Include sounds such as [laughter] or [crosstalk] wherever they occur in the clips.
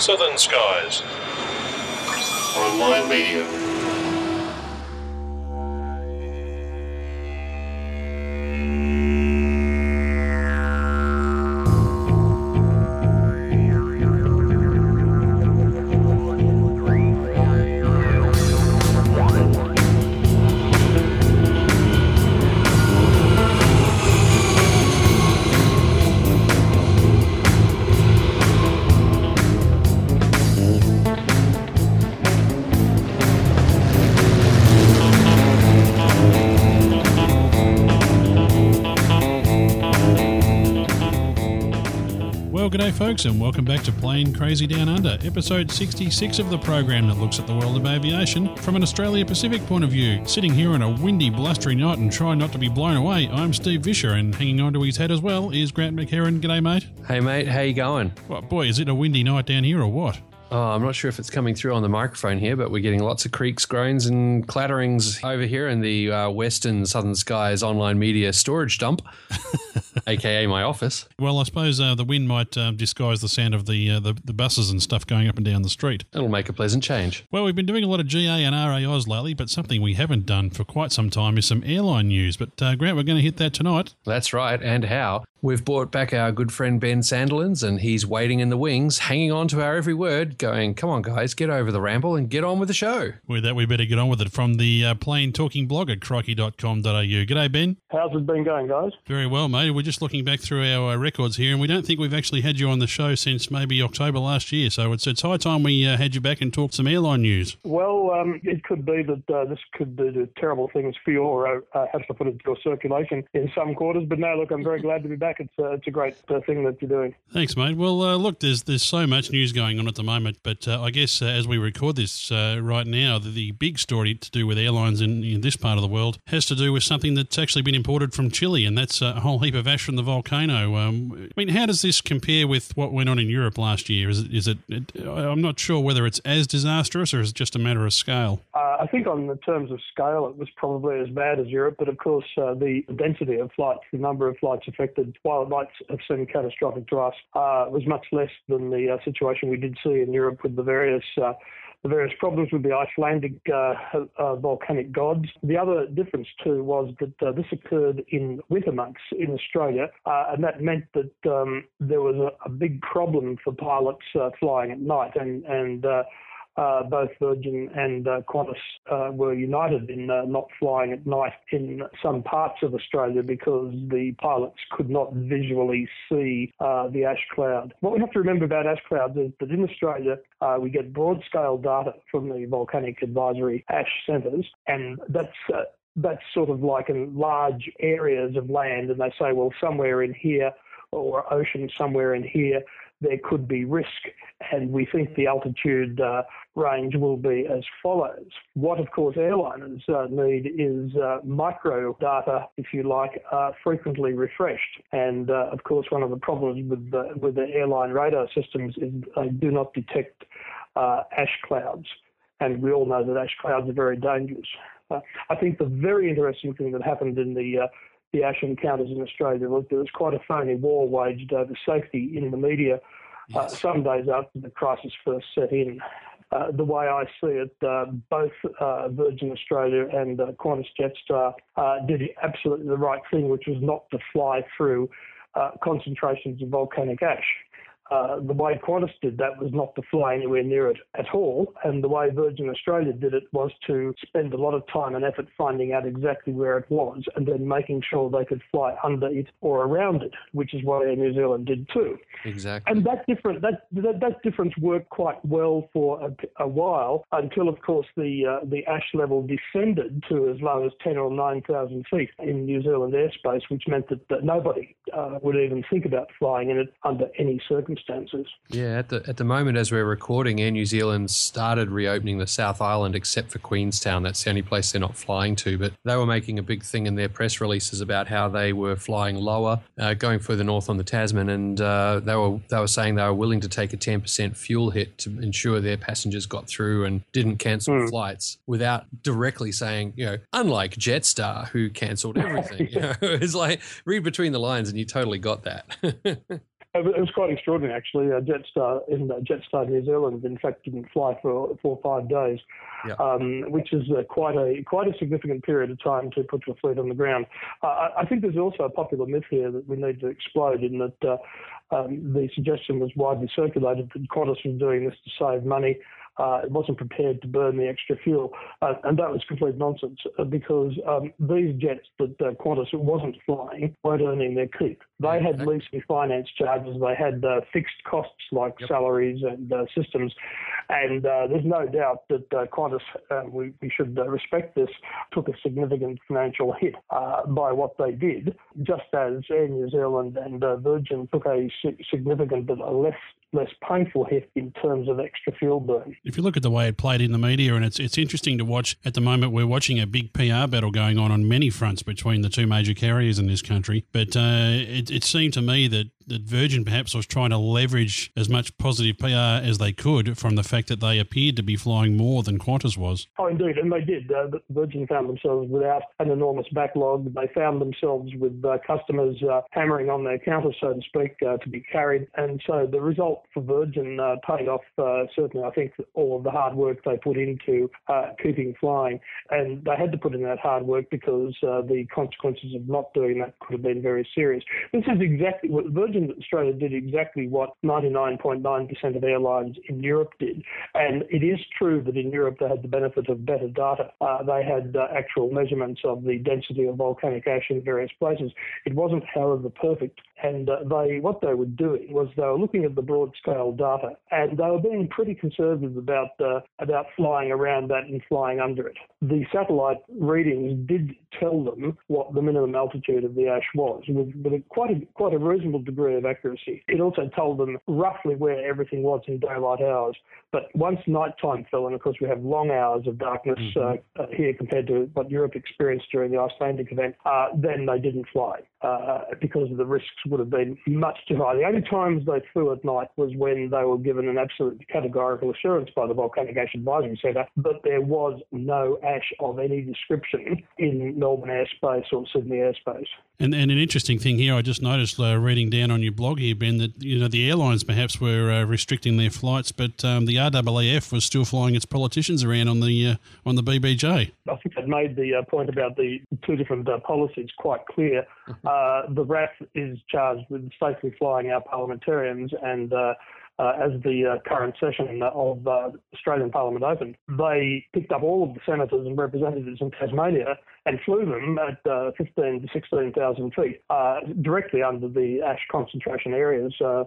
Southern Skies. Online media. G'day, folks, and welcome back to Plane Crazy Down Under, episode 66 of the program that looks at the world of aviation from an Australia Pacific point of view. Sitting here on a windy, blustery night and trying not to be blown away, I'm Steve Visscher, and hanging on to his head as well is Grant McHarg. G'day, mate. Hey mate, how you going? Well, boy, is it a windy night down here or what? Oh, I'm not sure if it's coming through on the microphone here, but we're getting lots of creaks, groans, and clatterings over here in the uh, Western Southern Skies online media storage dump, [laughs] aka my office. Well, I suppose uh, the wind might uh, disguise the sound of the, uh, the the buses and stuff going up and down the street. It'll make a pleasant change. Well, we've been doing a lot of GA and RAIs lately, but something we haven't done for quite some time is some airline news. But uh, Grant, we're going to hit that tonight. That's right, and how. We've brought back our good friend Ben Sandilands, and he's waiting in the wings, hanging on to our every word, going, Come on, guys, get over the ramble and get on with the show. With that, we better get on with it from the uh, Plane Talking blog at crikey.com.au. G'day, Ben. How's it been going, guys? Very well, mate. We're just looking back through our uh, records here, and we don't think we've actually had you on the show since maybe October last year. So it's, it's high time we uh, had you back and talked some airline news. Well, um, it could be that uh, this could do the terrible things for you or uh, have to put it to circulation in some quarters. But no, look, I'm very glad to be back. It's, uh, it's a great uh, thing that you're doing. Thanks, mate. Well, uh, look, there's there's so much news going on at the moment, but uh, I guess uh, as we record this uh, right now, the, the big story to do with airlines in, in this part of the world has to do with something that's actually been imported from Chile, and that's a whole heap of ash from the volcano. Um, I mean, how does this compare with what went on in Europe last year? Is it, is it, it I'm not sure whether it's as disastrous or is it just a matter of scale? Uh, I think on the terms of scale, it was probably as bad as Europe, but of course, uh, the density of flights, the number of flights affected, while it might have seemed catastrophic to us, uh, was much less than the uh, situation we did see in Europe with the various. Uh, the various problems with the Icelandic uh, uh, volcanic gods. The other difference too was that uh, this occurred in winter months in Australia, uh, and that meant that um, there was a, a, big problem for pilots uh, flying at night, and and uh, both Virgin and uh, Qantas uh, were united in uh, not flying at night in some parts of Australia because the pilots could not visually see uh, the ash cloud. What we have to remember about ash clouds is that in Australia uh, we get broad scale data from the Volcanic Advisory Ash Centres, and that's that's sort of like in large areas of land, and they say, well, somewhere in here or ocean somewhere in here there could be risk, and we think the altitude uh, range will be as follows. What, of course, airliners uh, need is uh, micro data, if you like, uh, frequently refreshed. And uh, of course, one of the problems with the, with the airline radar systems is they do not detect uh, ash clouds, and we all know that ash clouds are very dangerous. I think the very interesting thing that happened in the the ash encounters in Australia was there was quite a phony war waged over safety in the media uh, some days after the crisis first set in. Uh, the way I see it, uh, both uh, Virgin Australia and uh, Qantas Jetstar uh, did absolutely the right thing, which was not to fly through concentrations of volcanic ash. Uh, the way Qantas did that was not to fly anywhere near it at all, and the way Virgin Australia did it was to spend a lot of time and effort finding out exactly where it was, and then making sure they could fly under it or around it, which is what Air New Zealand did too. Exactly. And that different that that, that difference worked quite well for a, a while until, of course, the uh, the ash level descended to as low as ten or nine thousand feet in New Zealand airspace, which meant that, that nobody uh, would even think about flying in it under any circumstances circumstances. Yeah, at the at the moment as we're recording, Air New Zealand started reopening the South Island, except for Queenstown. That's the only place they're not flying to. But they were making a big thing in their press releases about how they were flying lower, uh, going further north on the Tasman, and uh, they were they were saying they were willing to take a ten percent fuel hit to ensure their passengers got through and didn't cancel mm. flights without directly saying, you know, unlike Jetstar who cancelled everything. [laughs] you know, it's like read between the lines and you totally got that. [laughs] It was quite extraordinary, actually. Uh, Jetstar in uh, Jetstar New Zealand, in fact, didn't fly for four or five days, yeah. um, which is uh, quite a quite a significant period of time to put your fleet on the ground. Uh, I think there's also a popular myth here that we need to explode in that uh, um, the suggestion was widely circulated that Qantas was doing this to save money uh, it wasn't prepared to burn the extra fuel. Uh, and that was complete nonsense uh, because um, these jets that uh, Qantas wasn't flying weren't earning their keep. They had leasing finance charges, they had uh, fixed costs like yep. salaries and uh, systems. And there's no doubt that Qantas, we, we, should respect this, took a significant financial hit by what they did, just as Air New Zealand and Virgin took a significant but a less less painful hit in terms of extra fuel burn. If you look at the way it played in the media, and it's it's interesting to watch. At the moment, we're watching a big PR battle going on on many fronts between the two major carriers in this country. But uh, it, it seemed to me that that Virgin perhaps was trying to leverage as much positive PR as they could from the fact that they appeared to be flying more than Qantas was. Oh, indeed, and they did. Uh, Virgin found themselves without an enormous backlog. They found themselves with uh, customers uh, hammering on their counter, so to speak, uh, to be carried. And so the result for Virgin uh, paid off. Uh, certainly, I think all of the hard work they put into keeping flying, and they had to put in that hard work because the consequences of not doing that could have been very serious. This is exactly what Virgin Australia did exactly what 99.9% of airlines in Europe did. And it is true that in Europe they had the benefit of better data. Uh, they had uh, actual measurements of the density of volcanic ash in various places. It wasn't, however, perfect. And uh, they, what they were doing was they were looking at the broad scale data, and they were being pretty conservative about uh, about flying around that and flying under it. The satellite readings did tell them what the minimum altitude of the ash was, with, with a, quite a quite a reasonable degree degree of accuracy. It also told them roughly where everything was in daylight hours. But once nighttime fell, and of course we have long hours of darkness mm-hmm. uh, here compared to what Europe experienced during the Icelandic event, uh, then they didn't fly uh, because the risks would have been much too high. The only times they flew at night was when they were given an absolute categorical assurance by the Volcanic Ash Advisory Centre that there was no ash of any description in Melbourne airspace or Sydney airspace. And, and an interesting thing here, I just noticed uh, reading down on your blog here, Ben, that you know the airlines perhaps were uh, restricting their flights, but um, the RAAF was still flying its politicians around on the uh, on the BBJ. I think that made the uh, point about the two different uh, policies quite clear. Mm-hmm. Uh, the RAAF is charged with safely flying our parliamentarians and uh, as the uh, current session of uh, Australian Parliament opened, they picked up all of the senators and representatives in Tasmania and flew them at uh, 15 to 16,000 feet uh, directly under the ash concentration areas uh,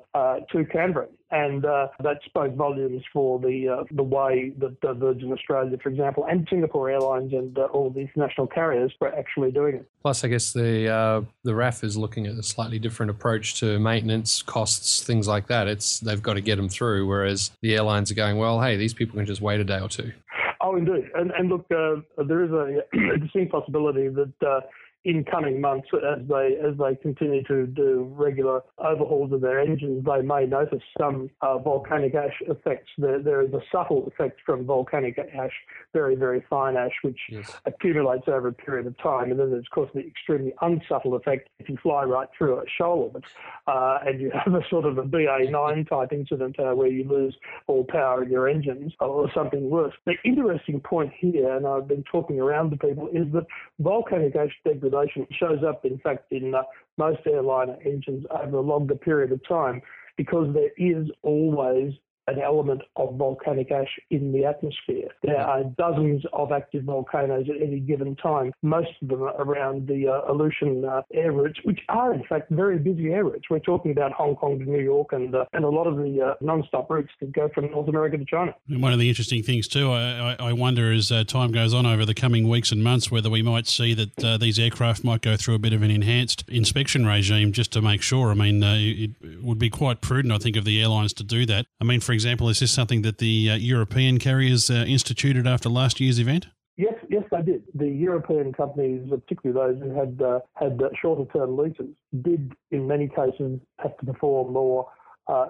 to Canberra. And that spoke volumes for the the way that Virgin Australia, for example, and Singapore Airlines and all the international carriers were actually doing it. Plus, I guess the the RAAF is looking at a slightly different approach to maintenance costs, things like that. It's they've got to get them through. Whereas the airlines are going, well, hey, these people can just wait a day or two. Oh, indeed. And, and look, uh, there is a, [clears throat] a distinct possibility that uh, in coming months, as they as they continue to do regular overhauls of their engines, they may notice some uh, volcanic ash effects. There, there is a subtle effect from volcanic ash, very very fine ash, which yes. accumulates over a period of time, and then there's of course the extremely unsubtle effect if you fly right through a shoal of it, uh, and you have a sort of a BA9 type incident uh, where you lose all power in your engines, or something worse. The interesting point here, and I've been talking around to people, is that volcanic ash degradation shows up, in fact, in uh, most airliner engines over a longer period of time because there is always an element of volcanic ash in the atmosphere. There are dozens of active volcanoes at any given time, most of them are around the uh, Aleutian uh, air routes, which are in fact very busy air routes. We're talking about Hong Kong to New York and, uh, and a lot of the uh, non-stop routes that go from North America to China. And one of the interesting things too, I, I wonder as uh, time goes on over the coming weeks and months, whether we might see that uh, these aircraft might go through a bit of an enhanced inspection regime just to make sure. I mean, it would be quite prudent, I think, of the airlines to do that. I mean, for example, is this something that the uh, European carriers uh, instituted after last year's event? Yes, yes, they did. The European companies, particularly those who had uh, had uh, shorter term leases, did in many cases have to perform more. Uh,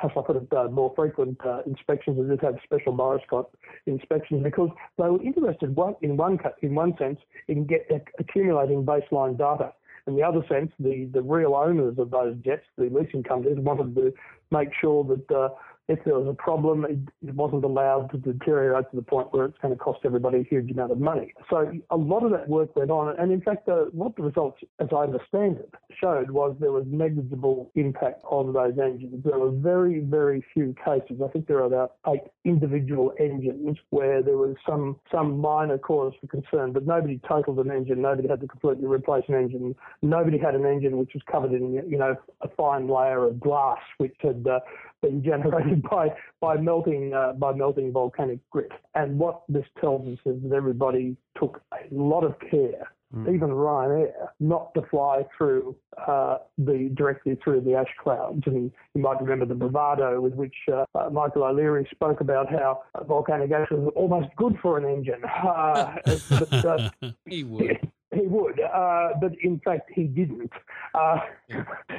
how shall I put it? Uh, more frequent inspections. They did have special borescope inspections because they were interested one, in one in one sense in get, accumulating baseline data in the other sense, the, the real owners of those jets, the leasing companies, wanted to make sure that uh, if there was a problem, it, it, wasn't allowed to deteriorate to the point where it's going to cost everybody a huge amount of money. So a lot of that work went on, and in fact, uh, what the results, as I understand it, showed was there was negligible impact on those engines. There were very, very few cases. I think there are about eight individual engines where there was some some minor cause for concern, but nobody totaled an engine. Nobody had to completely replace an engine. Nobody had an engine which was covered in you know a fine layer of glass which had uh, been generated [laughs] by by melting uh, by melting volcanic grit. And what this tells us is that everybody took a lot of care, mm. even Ryanair, not to fly through uh, the directly through the ash clouds. And you might remember the bravado with which uh, uh Michael O'Leary spoke about how volcanic ash was almost good for an engine. [laughs] Uh, [laughs] but, uh, he would. He would, uh, but in fact he didn't. Uh, [laughs]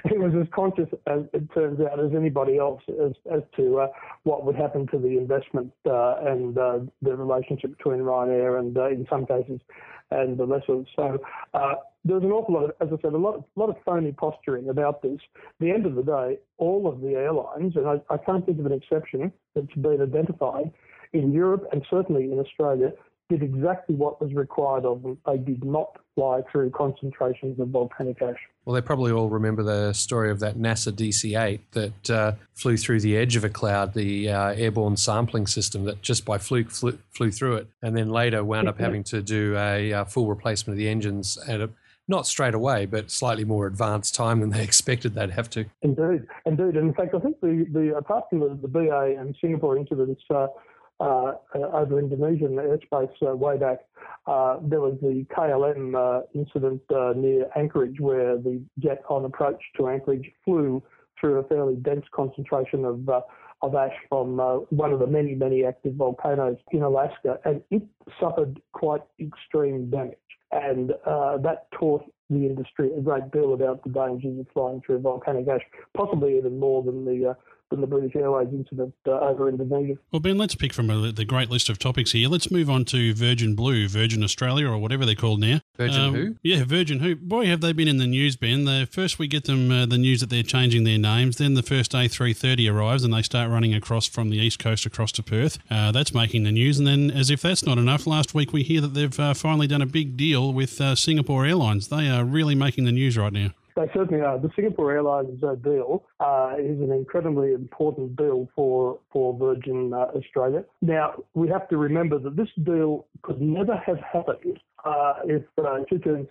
he was as conscious, as it turns out, as anybody else as, as to uh, what would happen to the investment uh, and uh, the relationship between Ryanair and, uh, in some cases, and the lessors. So there was an awful lot of, as I said, a lot, a lot of phony posturing about this. At the end of the day, all of the airlines, and I, I can't think of an exception that's been identified in Europe and certainly in Australia, did exactly what was required of them. They did not fly through concentrations of volcanic ash. Well, they probably all remember the story of that NASA DC 8 that uh, flew through the edge of a cloud, the uh, airborne sampling system that just by fluke flew, flew through it, and then later wound up having to do a, a uh, full replacement of the engines at a not straight away, but slightly more advanced time than they [laughs] expected they'd have to. Indeed, indeed. And in fact, I think the, the apart from the, the BA and Singapore incidents, uh, uh, over Indonesian airspace uh, way back. Uh, there was the KLM incident near Anchorage where the jet on approach to Anchorage flew through a fairly dense concentration of of ash from uh, one of the many, many active volcanoes in Alaska, and it suffered quite extreme damage. And uh, that taught the industry a great deal about the dangers of flying through volcanic ash, possibly even more than the uh, than the British Airways incident uh, over Indonesia. Well, Ben, let's pick from a, the great list of topics here. Let's move on to Virgin Blue, Virgin Australia, or whatever they're called now. Virgin um, who? Yeah, Virgin who. Boy, have they been in the news, Ben. The, first we get them uh, the news that they're changing their names. Then the first A330 arrives and they start running across from the east coast across to Perth. Uh, that's making the news. And then, as if that's not enough, last week we hear that they've uh, finally done a big deal with uh, Singapore Airlines. They are really making the news right now. They certainly are. The Singapore Airlines uh, deal uh, is an incredibly important deal for for Virgin uh, Australia. Now we have to remember that this deal could never have happened uh, if uh,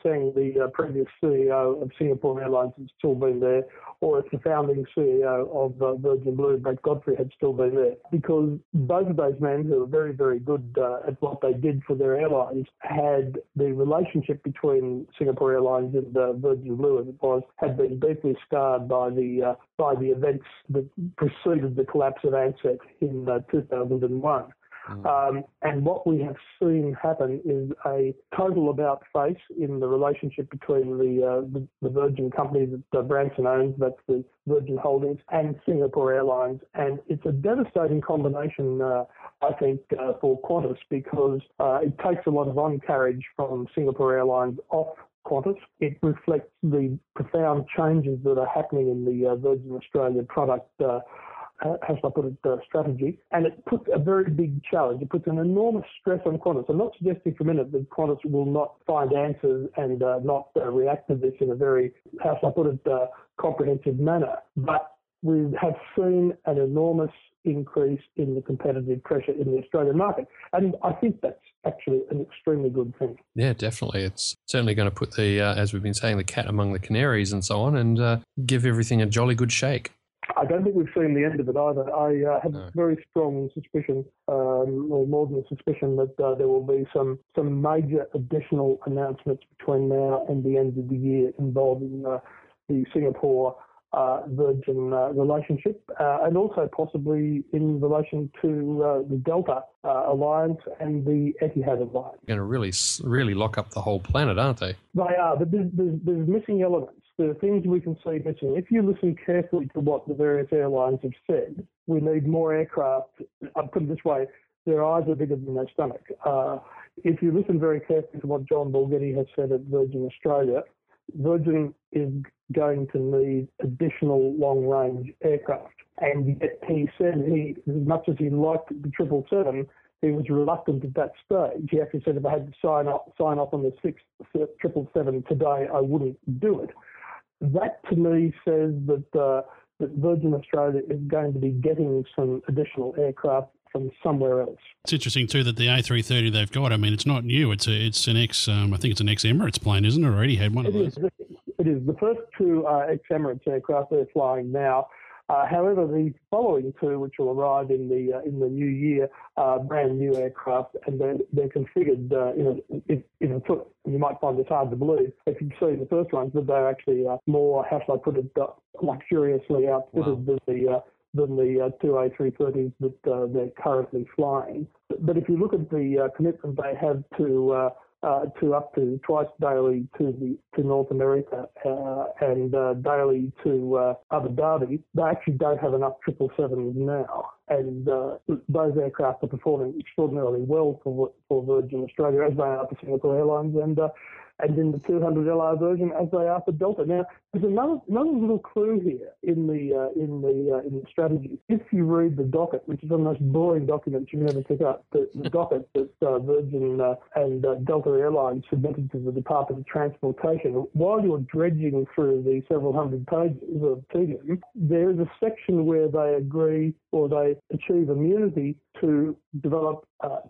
Seng, the uh, previous CEO of Singapore Airlines, had still been there, or if the founding CEO of uh, Virgin Blue, Brett Godfrey, had still been there. Because both of those men, who were very, very good uh, at what they did for their airlines, had the relationship between Singapore Airlines and uh, Virgin Blue, as it was, had been deeply scarred by the uh, by the events that preceded the collapse of Ansett in 2001. Mm. Um, and what we have seen happen is a total about face in the relationship between the, uh, the, the, Virgin company that uh, Branson owns, that's the Virgin Holdings, and Singapore Airlines. And it's a devastating combination, uh, I think, uh, for Qantas because uh, it takes a lot of on carriage from Singapore Airlines off Qantas. It reflects the profound changes that are happening in the Virgin Australia product how should I put it, uh, strategy, and it puts a very big challenge. It puts an enormous stress on Qantas. I'm not suggesting for a minute that Qantas will not find answers and uh, not uh, react to this in a very, how shall I put it, uh, comprehensive manner, but we have seen an enormous increase in the competitive pressure in the Australian market. And I think that's actually an extremely good thing. Yeah, definitely. It's certainly going to put the, uh, as we've been saying, the cat among the canaries and so on and uh, give everything a jolly good shake. I don't think we've seen the end of it either. I uh, have no. a very strong suspicion, um, or more than a suspicion, that uh, there will be some some major additional announcements between now and the end of the year involving uh, the Singapore uh, Virgin uh, relationship, uh, and also possibly in relation to the Delta alliance and the Etihad alliance. Going to really, really lock up the whole planet, aren't they? They are, but there's, there's, there's missing elements there are things we can see missing. If you listen carefully to what the various airlines have said, we need more aircraft. I'll put it this way their eyes are bigger than their stomach. Uh, if you listen very carefully to what John Borghetti has said at Virgin Australia, Virgin is going to need additional long range aircraft. And yet he said he, as much as he liked the 777, he was reluctant at that stage. He actually said if I had to sign up, sign off on the sixth 777 today, I wouldn't do it. That to me says that, uh, that Virgin Australia is going to be getting some additional aircraft from somewhere else. It's interesting too that the A330 they've got. I mean, it's not new. It's a, it's an ex. Um, I think it's an ex Emirates plane, isn't it? Already had one it of those. Is, it is the first two uh, ex Emirates aircraft they're flying now. Uh, however, the following two, which will arrive in the uh, in the new year, are brand new aircraft, and they're, they're configured uh, in a, in, in a foot. You might find this hard to believe if you see the first ones, but they're actually uh, more, how shall I put it, uh, luxuriously outfitted wow. than the uh, than the uh, two A330s that uh, they're currently flying. But if you look at the uh, commitment they have to uh, to up to twice daily to the to North America uh, and uh, daily to uh, Abu Dhabi, they actually don't have enough triple sevens now, and uh, those aircraft are performing extraordinarily well for for Virgin Australia as they are for Singapore Airlines and uh, and in the 200LR version as they are for Delta. Now, there's another another little clue here in the uh, in the uh, in the strategy. If you read the docket, which is one of the most boring document you can ever pick up, the, the docket that uh, Virgin uh, and uh, Delta Airlines submitted to the Department of Transportation, while you're dredging through the several hundred pages of tedium, there is a section where they agree or they achieve immunity to develop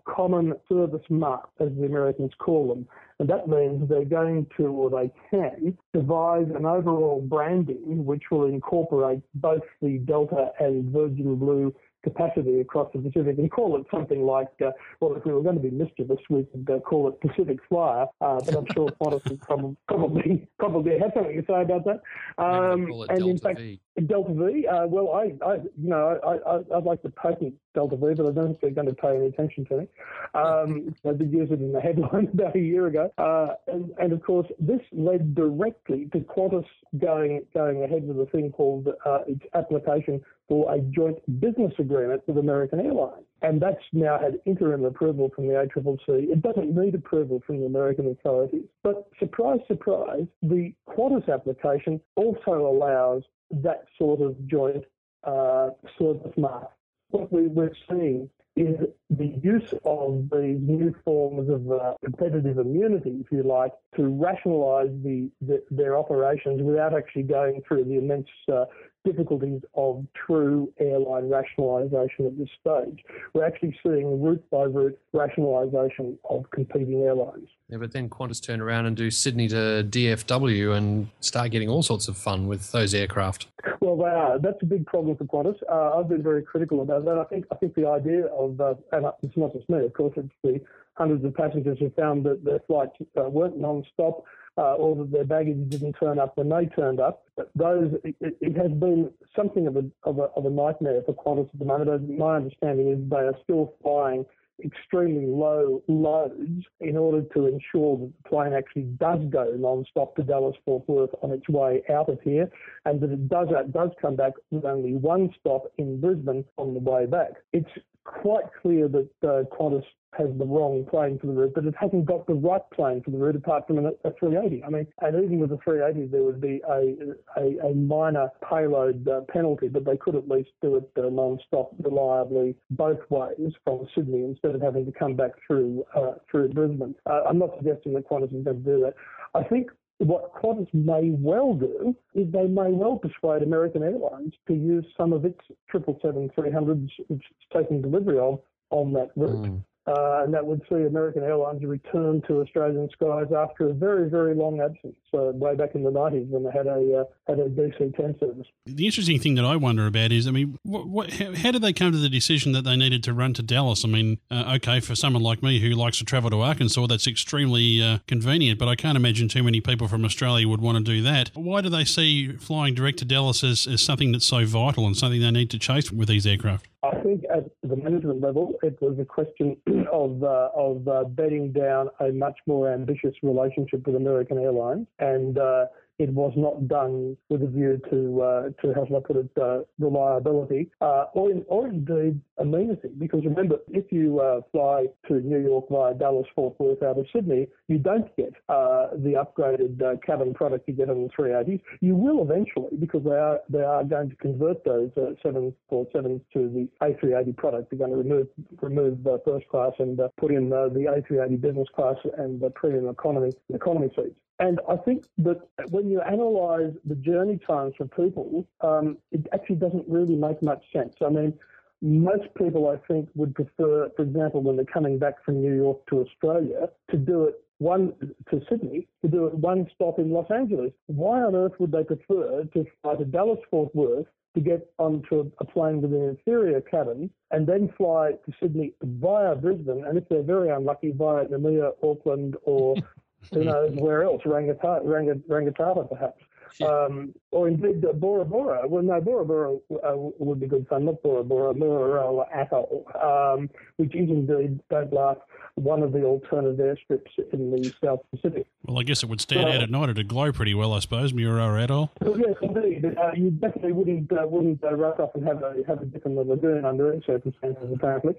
common service marks, as the Americans call them. And that means they're going to, or they can, devise an overall branding which will incorporate both the Delta and Virgin Blue capacity across the Pacific and call it something like, uh, well, if we were going to be mischievous, we could uh, call it Pacific Flyer, uh, but I'm sure [laughs] Qantas would probably, probably, probably have something to say about that. Um, and Delta in fact, v. Delta V, uh, well, I, I, you know, I, I, I'd like to patent Delta V, but I don't think they're going to pay any attention to me. Um, [laughs] they did use it in the headline [laughs] about a year ago, uh, and, and, of course, this led directly to Qantas going going ahead with a thing called uh, its application for a joint business agreement with American Airlines. And that's now had interim approval from the ACCC. It doesn't need approval from the American authorities. But surprise, surprise, the Qantas application also allows that sort of joint uh, of mark. What we, we're seeing is the use of these new forms of uh, competitive immunity, if you like, to rationalise the, the, their operations without actually going through the immense uh, difficulties of true airline rationalisation at this stage. We're actually seeing route by route rationalisation of competing airlines. Yeah, but then Qantas turn around and do Sydney to DFW and start getting all sorts of fun with those aircraft. Well, they are. That's a big problem for Qantas. Uh, I've been very critical about that. I think I think the idea of, uh, and it's not just me, of course, it's the hundreds of passengers who found that their flights uh, weren't non-stop uh, or that their baggage didn't turn up when they turned up. Those it, it has been something of a, of a, of a nightmare for Qantas at the moment. My understanding is they are still flying extremely low loads in order to ensure that the plane actually does go non-stop to Dallas Fort Worth on its way out of here, and that it does that does come back with only one stop in Brisbane on the way back. It's quite clear that uh, Qantas has the wrong plane for the route, but it hasn't got the right plane for the route apart from a, a 380. I mean, and even with the 380, there would be a a, a minor payload uh, penalty, but they could at least do it uh, non-stop, reliably both ways from Sydney instead of having to come back through uh, through Brisbane. Uh, I'm not suggesting that Qantas is going to do that. I think what Qantas may well do is they may well persuade American Airlines to use some of its 777-300s, which it's taking delivery of, on that route. Mm. Uh, and that would see American Airlines return to Australian skies after a very, very long absence, uh, way back in the 90s when they had a uh, had a DC-10 service. The interesting thing that I wonder about is, I mean, what, what, how, how, did they come to the decision that they needed to run to Dallas? I mean, uh, okay, for someone like me who likes to travel to Arkansas, that's extremely uh, convenient, but I can't imagine too many people from Australia would want to do that. Why do they see flying direct to Dallas as, as something that's so vital and something they need to chase with these aircraft? I think at the management level, it was a question [clears throat] of uh, of uh, bedding down a much more ambitious relationship with American Airlines. And uh, it was not done with a view to, uh, to how shall I put it, uh, reliability uh, or, in, or indeed amenity. Because remember, if you uh, fly to New York via Dallas Fort Worth out of Sydney, you don't get uh, the upgraded uh, cabin product you get on the 380s. You will eventually because they are they are going to convert those 747s to the A380 product. They're going to remove remove first class and put in the A380 business class and the premium economy economy seats. And I think that when you analyse the journey times for people, um, it actually doesn't really make much sense. I mean, most people, I think, would prefer, for example, when they're coming back from New York to Australia, to do it one to Sydney, to do it one stop in Los Angeles. Why on earth would they prefer to fly to Dallas Fort Worth to get onto a plane with an inferior cabin and then fly to Sydney via Brisbane, and if they're very unlucky, via Namibia, Auckland, or [laughs] who knows where else, Rangata- perhaps. Um, or indeed uh, Bora Bora. Well, no, Bora Bora uh, would be good fun, not Bora Bora, Mururoa Atoll, um, which is indeed, don't laugh, one of the alternative airstrips in the South Pacific. Well, I guess it would stand out at night. It'd glow pretty well, I suppose, Mururoa Atoll. Well, yes, indeed. Uh, you definitely wouldn't uh, wouldn't uh, rush off and have a have a dip in the lagoon under any circumstances, apparently.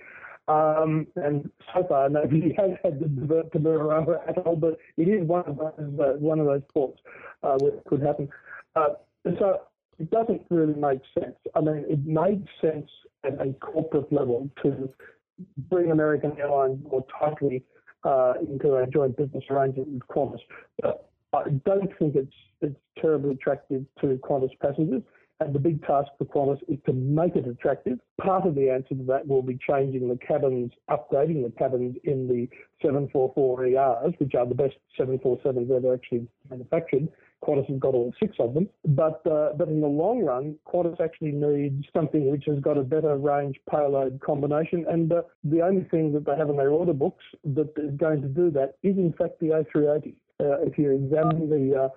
Um, and so far, nobody [laughs] has had to divert to Mururoa at all, but it is one of those, uh, one of those ports uh, could happen. Uh, so it doesn't really make sense. I mean, it made sense at a corporate level to bring American Airlines more tightly uh, into a joint business arrangement with Qantas. But I don't think it's it's terribly attractive to Qantas passengers. And the big task for Qantas is to make it attractive. Part of the answer to that will be changing the cabins, updating the cabins in the 744ERs, which are the best 747s ever actually manufactured. Qantas has got all six of them. But uh, but in the long run, Qantas actually needs something which has got a better range payload combination. And uh, the only thing that they have in their order books that is going to do that is in fact the A380. Uh, if you examine the uh,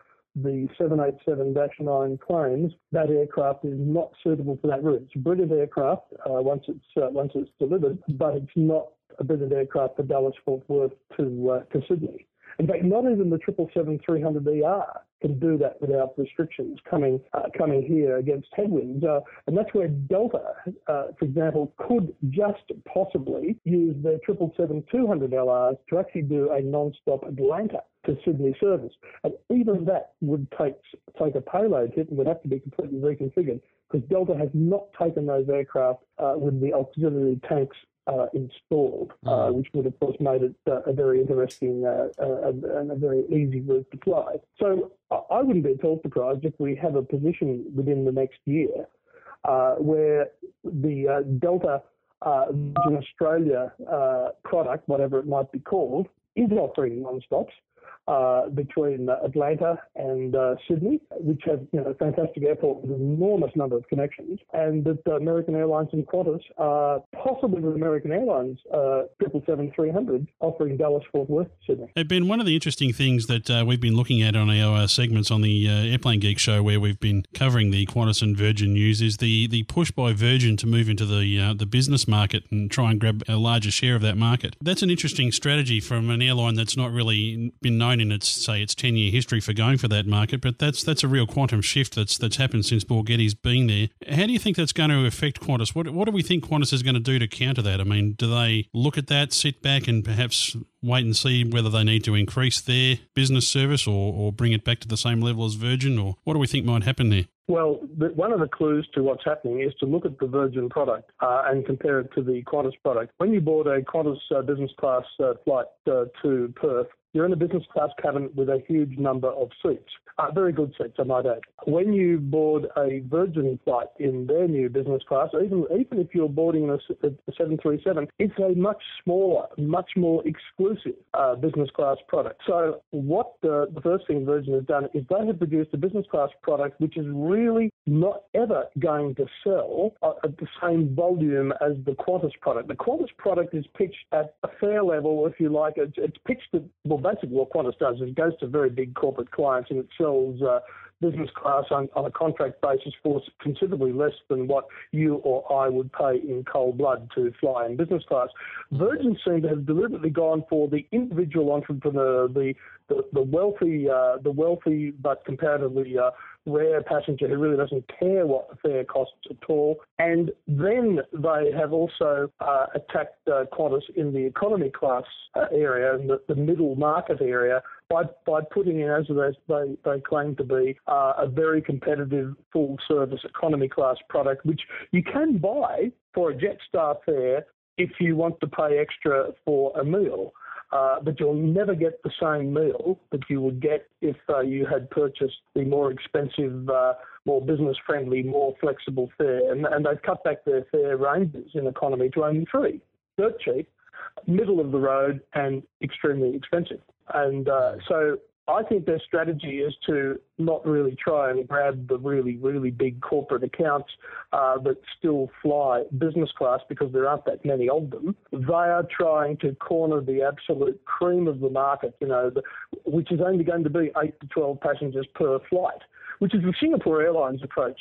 the 787-9 claims, that aircraft is not suitable for that route. It's a brilliant aircraft uh, once it's uh, once it's delivered, but it's not a brilliant aircraft for Dallas Fort Worth to uh, to Sydney. In fact, not even the 777-300ER can do that without restrictions coming uh, coming here against headwinds. Uh, and that's where Delta, uh, for example, could just possibly use their 777-200LRs to actually do a non-stop Atlanta to Sydney service. And even that would take take a payload hit and would have to be completely reconfigured because Delta has not taken those aircraft uh, with the auxiliary tanks uh, installed, uh, hmm. which would of course made it uh, a very interesting uh, uh, and a very easy route to fly. So I wouldn't be at all surprised if we have a position within the next year uh, where the Delta Virgin Australia product, whatever it might be called, is offering non-stops uh, between Atlanta and uh, Sydney, which have you know a fantastic airport with an enormous number of connections, and that uh, American Airlines and Qantas, are possibly with American Airlines, uh, triple seven three hundred offering Dallas Fort Worth Sydney. Hey Ben, one of the interesting things that uh, we've been looking at on our segments on the Airplane Geek show, where we've been covering the Qantas and Virgin news, is the the push by Virgin to move into the the business market and try and grab a larger share of that market. That's an interesting strategy from an airline that's not really been known in its say its ten year history for going for that market, but that's that's a real quantum shift that's that's happened since Borghetti's been there. How do you think that's going to affect Qantas? What what do we think Qantas is going to do to counter that? I mean, do they look at that, sit back, and perhaps wait and see whether they need to increase their business service or, or bring it back to the same level as Virgin, or what do we think might happen there? Well, one of the clues to what's happening is to look at the Virgin product uh, and compare it to the Qantas product. When you bought a Qantas uh, business class uh, flight uh, to Perth, you're in a business class cabin with a huge number of seats. Uh, very good seats, I might add. When you board a Virgin flight in their new business class, even even if you're boarding a, a 737, it's a much smaller, much more exclusive uh, business class product. So what the, the first thing Virgin has done is they have produced a business class product which is really not ever going to sell uh, at the same volume as the Qantas product. The Qantas product is pitched at a fair level, if you like. It's, it's pitched at well, basically what Qantas does is it goes to very big corporate clients and it sells uh, business class on, on a contract basis for considerably less than what you or I would pay in cold blood to fly in business class. Virgin seem to have deliberately gone for the individual entrepreneur, the the, the wealthy, uh, the wealthy but comparatively uh, rare passenger who really doesn't care what the fare costs at all. And then they have also uh, attacked uh, Qantas in the economy class uh, area and the, the, middle market area by, by putting in, as they, they claim to be, uh, a very competitive full service economy class product, which you can buy for a Jetstar fare if you want to pay extra for a meal. Uh, but you'll never get the same meal that you would get if uh, you had purchased the more expensive, uh, more business friendly, more flexible fare. And, and they've cut back their fare ranges in economy to only three dirt cheap, middle of the road, and extremely expensive. And uh, so I think their strategy is to not really try and grab the really, really big corporate accounts uh, that still fly business class because there aren't that many of them. They are trying to corner the absolute cream of the market, you know, the, which is only going to be 8 to 12 passengers per flight which is the Singapore Airlines approach,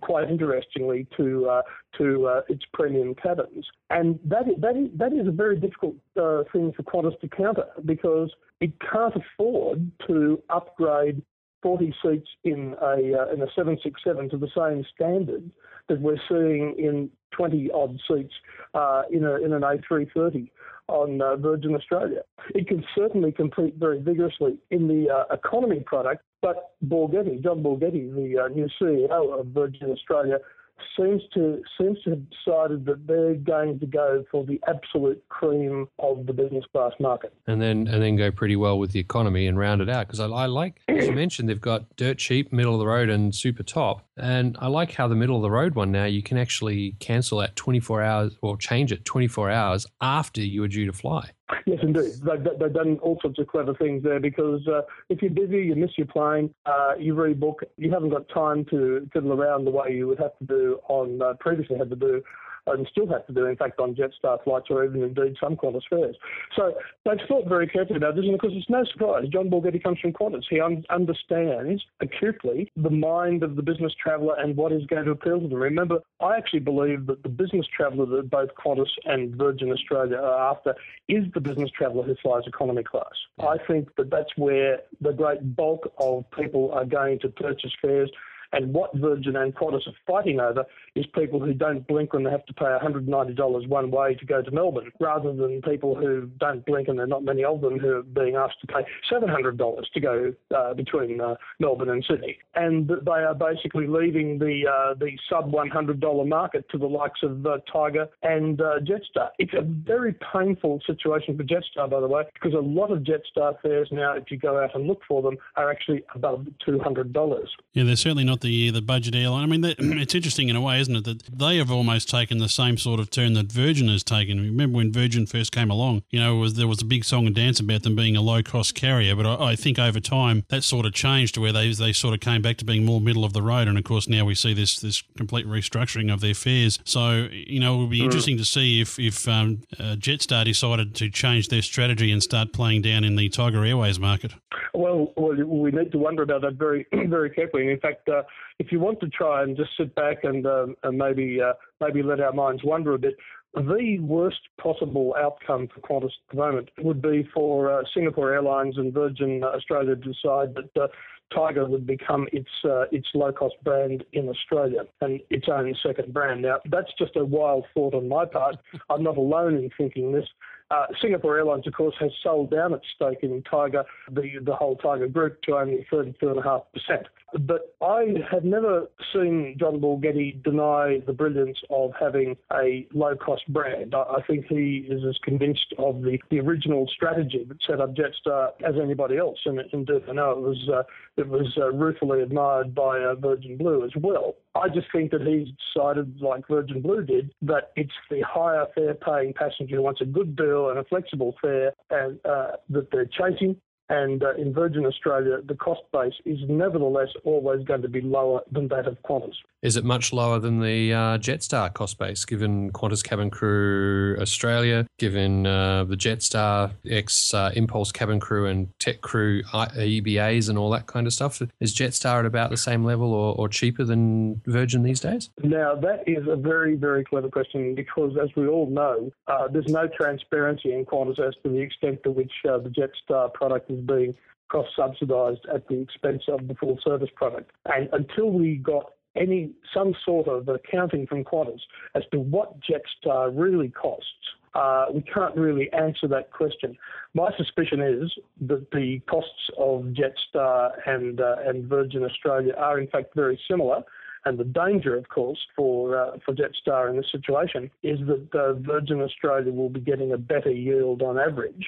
quite interestingly, to uh, to uh, its premium cabins. And that is, that is, that is a very difficult uh, thing for Qantas to counter because it can't afford to upgrade 40 seats in a uh, in a 767 to the same standard that we're seeing in 20 odd seats uh, in a in an A330 on uh, Virgin Australia. It can certainly compete very vigorously in the uh, economy product, but Borghetti, John Borghetti, the uh, new CEO of Virgin Australia, seems to seems to have decided that they're going to go for the absolute cream of the business class market, and then and then go pretty well with the economy and round it out. Because I, I, like, as you mentioned, they've got dirt cheap, middle of the road, and super top. And I like how the middle of the road one now you can actually cancel at 24 hours or change it 24 hours after you are due to fly. [laughs] Yes, indeed. They've, they've, done all sorts of clever things there because uh, if you're busy, you miss your plane, uh, you rebook, you haven't got time to fiddle around the way you would have to do on uh, previously had to do and still have to do, in fact, on Jetstar flights or even indeed some Qantas fares. So they've thought very carefully about this, and of course, it's no surprise. John Borghetti comes from Qantas. He un- understands acutely the mind of the business traveller and what is going to appeal to them. Remember, I actually believe that the business traveller that both Qantas and Virgin Australia are after is the business traveller who flies economy class. I think that that's where the great bulk of people are going to purchase fares. And what Virgin and Qantas are fighting over is people who don't blink when they have to pay $190 one way to go to Melbourne, rather than people who don't blink, and there are not many of them who are being asked to pay $700 to go uh, between uh, Melbourne and Sydney. And they are basically leaving the uh, the sub $100 market to the likes of uh, Tiger and uh, Jetstar. It's a very painful situation for Jetstar, by the way, because a lot of Jetstar fares now, if you go out and look for them, are actually above $200. Yeah, they're certainly not the the budget airline. I mean, [clears throat] it's interesting in a way, isn't it, that they have almost taken the same sort of turn that Virgin has taken. Remember when Virgin first came along? You know, was there was a big song and dance about them being a low cost carrier, but I, I, think over time that sort of changed to where they they sort of came back to being more middle of the road, and of course now we see this this complete restructuring of their fares. So you know, it would be mm. interesting to see if if um, uh, Jetstar decided to change their strategy and start playing down in the Tiger Airways market. Well, well, we need to wonder about that very, [clears throat] very carefully. And in fact, uh, if you want to try and just sit back and, um, and maybe uh, maybe let our minds wander a bit, the worst possible outcome for Qantas at the moment would be for uh, Singapore Airlines and Virgin Australia to decide that uh, Tiger would become its uh, its low cost brand in Australia and its own second brand. Now that's just a wild thought on my part. I'm not alone in thinking this. Uh, Singapore Airlines, of course, has sold down its stake in Tiger, the, the whole Tiger group, to only 32.5%. But I have never seen John Borghetti deny the brilliance of having a low cost brand. I, I think he is as convinced of the, the original strategy that set up Jetstar as anybody else. And indeed, I know it was, uh, it was uh, ruefully admired by uh, Virgin Blue as well. I just think that he's decided, like Virgin Blue did, that it's the higher fare paying passenger who wants a good deal and a flexible fare and uh, that they're chasing And uh, in Virgin Australia, the cost base is nevertheless always going to be lower than that of Qantas. Is it much lower than the uh, Jetstar cost base, given Qantas Cabin Crew Australia, given uh, the Jetstar ex uh, Impulse Cabin Crew and Tech Crew EBAs and all that kind of stuff? Is Jetstar at about the same level or, or cheaper than Virgin these days? Now, that is a very, very clever question because, as we all know, uh, there's no transparency in Qantas as to the extent to which uh, the Jetstar product is being cross subsidised at the expense of the full service product. And until we got any some sort of accounting from Qantas as to what Jetstar really costs. Uh, we can't really answer that question. My suspicion is that the costs of Jetstar and uh, and Virgin Australia are in fact very similar. And the danger, of course, for uh, for Jetstar in this situation is that uh, Virgin Australia will be getting a better yield on average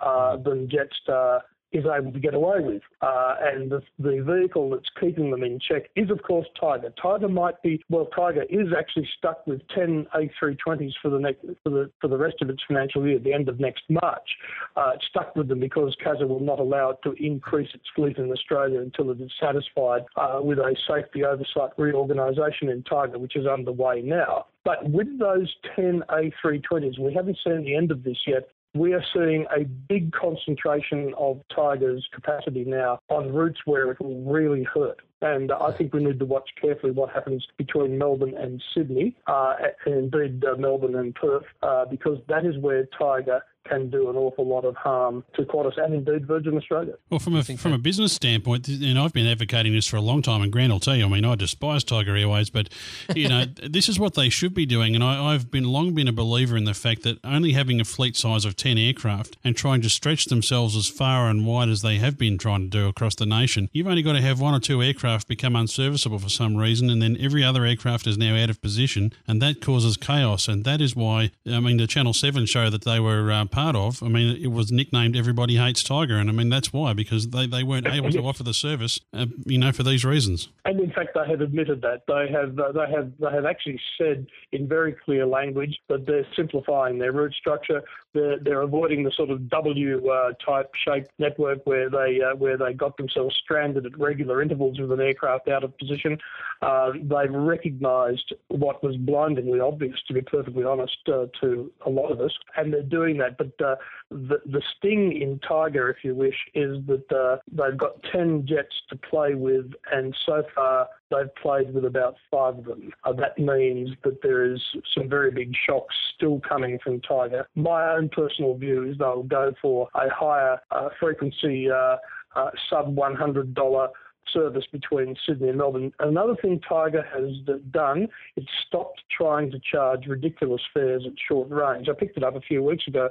uh, than Jetstar is able to get away with. Uh, and the, the, vehicle that's keeping them in check is, of course, Tiger. Tiger might be, well, Tiger is actually stuck with 10 A320s for the, next, for the, for the rest of its financial year, the end of next March. Uh, it's stuck with them because CASA will not allow it to increase its fleet in Australia until it is satisfied uh, with a safety oversight reorganisation in Tiger, which is underway now. But with those 10 A320s, we haven't seen the end of this yet we are seeing a big concentration of Tiger's capacity now on routes where it will really hurt. And I think we need to watch carefully what happens between Melbourne and Sydney, uh, and indeed uh, Melbourne and Perth, uh, because that is where Tiger can do an awful lot of harm to Qantas and indeed Virgin Australia. Well, from a from a business standpoint, and I've been advocating this for a long time, and Grant will tell you, I mean, I despise Tiger Airways, but you know, [laughs] this is what they should be doing, and I, have been long been a believer in the fact that only having a fleet size of ten aircraft and trying to stretch themselves as far and wide as they have been trying to do across the nation, you've only got to have one or two aircraft become unserviceable for some reason, and then every other aircraft is now out of position, and that causes chaos, and that is why I mean the Channel Seven show that they were uh, part of. I mean, it was nicknamed "Everybody Hates Tiger," and I mean that's why because they, they weren't able to offer the service, uh, you know, for these reasons. And in fact, they have admitted that they have uh, they have they have actually said in very clear language that they're simplifying their route structure. They're, they're avoiding the sort of W uh, type shaped network where they uh, where they got themselves stranded at regular intervals with an aircraft out of position. Uh, they've recognised what was blindingly obvious, to be perfectly honest, uh, to a lot of us, and they're doing that. But uh, the, the sting in Tiger, if you wish, is that uh, they've got 10 jets to play with, and so far they've played with about five of them. Uh, that means that there is some very big shocks still coming from Tiger. My own personal view is they'll go for a higher uh, frequency, uh, uh, sub $100 service between Sydney and Melbourne. Another thing Tiger has done, it stopped trying to charge ridiculous fares at short range. I picked it up a few weeks ago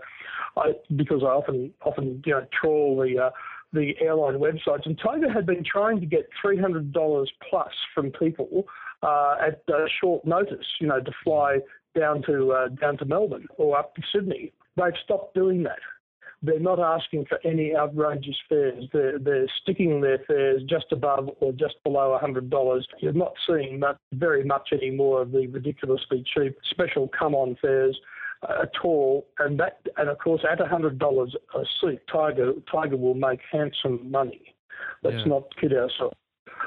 I, because I often often you know trawl the uh, the airline websites, and Tiger had been trying to get three hundred dollars plus from people uh, at uh, short notice, you know, to fly down to uh, down to Melbourne or up to Sydney. They've stopped doing that. They're not asking for any outrageous fares. They're, they're sticking their fares just above or just below $100. You're not seeing that very much anymore of the ridiculously cheap special come-on fares uh, at all. And that, and of course, at $100 a seat, Tiger Tiger will make handsome money. Let's yeah. not kid ourselves.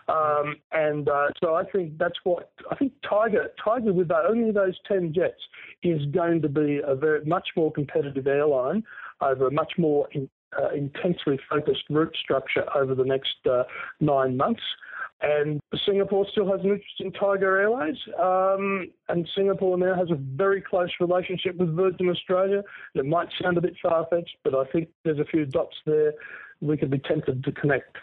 Um, and uh, so I think that's what I think Tiger Tiger with only those ten jets is going to be a very much more competitive airline over a much more in, uh, intensely focused route structure over the next uh, nine months. And Singapore still has an interest in Tiger Airways, um, and Singapore now has a very close relationship with Virgin Australia. It might sound a bit far fetched, but I think there's a few dots there we could be tempted to connect.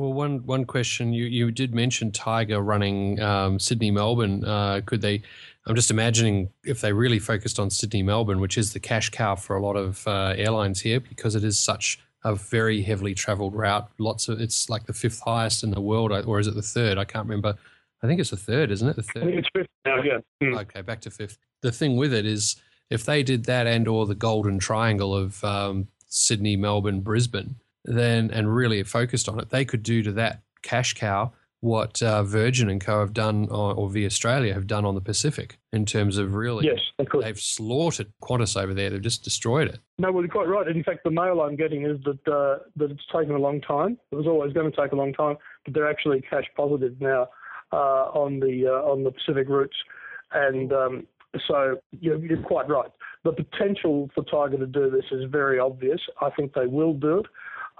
Well, one one question you, you did mention Tiger running um, Sydney Melbourne. Uh, could they? I'm just imagining if they really focused on Sydney Melbourne, which is the cash cow for a lot of uh, airlines here, because it is such a very heavily travelled route. Lots of it's like the fifth highest in the world, or is it the third? I can't remember. I think it's the third, isn't it? The third. I think it's fifth now. Yeah. Mm. Okay, back to fifth. The thing with it is, if they did that and or the golden triangle of um, Sydney, Melbourne, Brisbane then and really focused on it, they could do to that cash cow what uh, Virgin and Co have done, or, or V Australia have done on the Pacific in terms of really. Yes, of course. They've slaughtered Qantas over there. They've just destroyed it. No, well, you're quite right. In fact, the mail I'm getting is that uh, that it's taken a long time. It was always going to take a long time, but they're actually cash positive now uh, on the uh, on the Pacific routes, and um, so you're, you're quite right. The potential for Tiger to do this is very obvious. I think they will do it.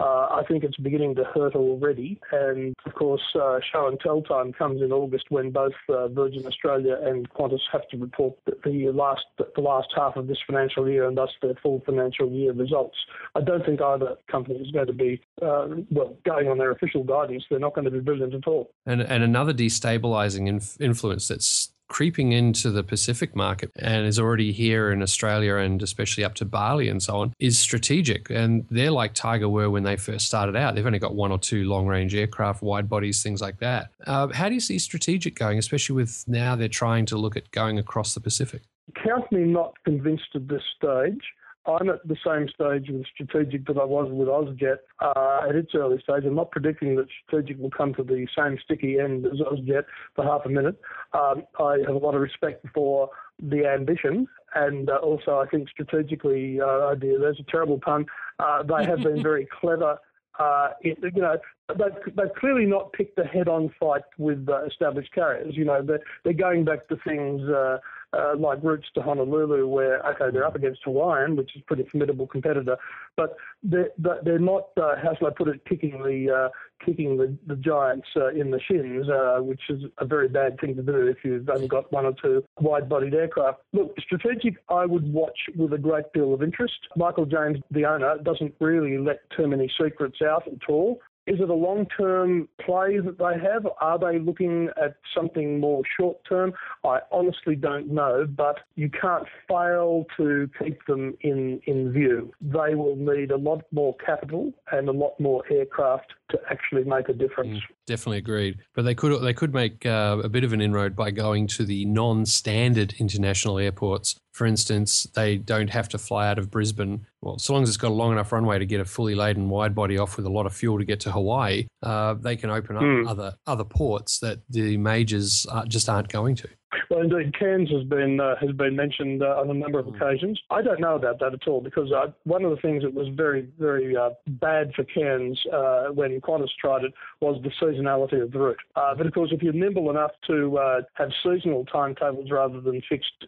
Uh, I think it's beginning to hurt already. And of course, uh, show and tell time comes in August when both uh, Virgin Australia and Qantas have to report the last the last half of this financial year and thus their full financial year results. I don't think either company is going to be uh, well going on their official guidance. They're not going to be brilliant at all. And and another destabilizing inf- influence that's creeping into the Pacific market and is already here in Australia and especially up to Bali and so on is strategic. And they're like Tiger were when they first started out. They've only got one or two long range aircraft, wide bodies, things like that. Uh, how do you see strategic going, especially with now they're trying to look at going across the Pacific? Count me not convinced at this stage. I'm at the same stage with strategic that I was with Ozjet uh, at its early stage. I'm not predicting that strategic will come to the same sticky end as Ozjet for half a minute. Um, I have a lot of respect for the ambition, and uh, also I think strategically, uh, there's a terrible pun. Uh, they have been very [laughs] clever. Uh, it, you know, they've, they've clearly not picked a head-on fight with uh, established carriers. You know, they're, they're going back to things uh, uh, like routes to Honolulu, where okay, they're up against Hawaiian, which is a pretty formidable competitor, but they're they're not. Uh, how shall I put it? Kicking the uh, kicking the, the giants uh, in the shins, uh, which is a very bad thing to do if you've only got one or two wide-bodied aircraft. Look, strategic, I would watch with a great deal of interest. Michael James, the owner, doesn't really let too many secrets out at all. Is it a long term play that they have? Are they looking at something more short term? I honestly don't know, but you can't fail to keep them in, in view. They will need a lot more capital and a lot more aircraft to actually make a difference. Mm, definitely agreed. But they could they could make uh, a bit of an inroad by going to the non-standard international airports. For instance, they don't have to fly out of Brisbane. Well, so long as it's got a long enough runway to get a fully laden wide body off with a lot of fuel to get to Hawaii, uh, they can open up mm. other other ports that the majors just aren't going to. Well, indeed, Cairns has been uh, has been mentioned uh, on a number of mm. occasions. I don't know about that at all because uh, one of the things that was very very uh, bad for Cairns uh, when Qantas tried it was the seasonality of the route. Uh, but of course, if you're nimble enough to have seasonal timetables rather than fixed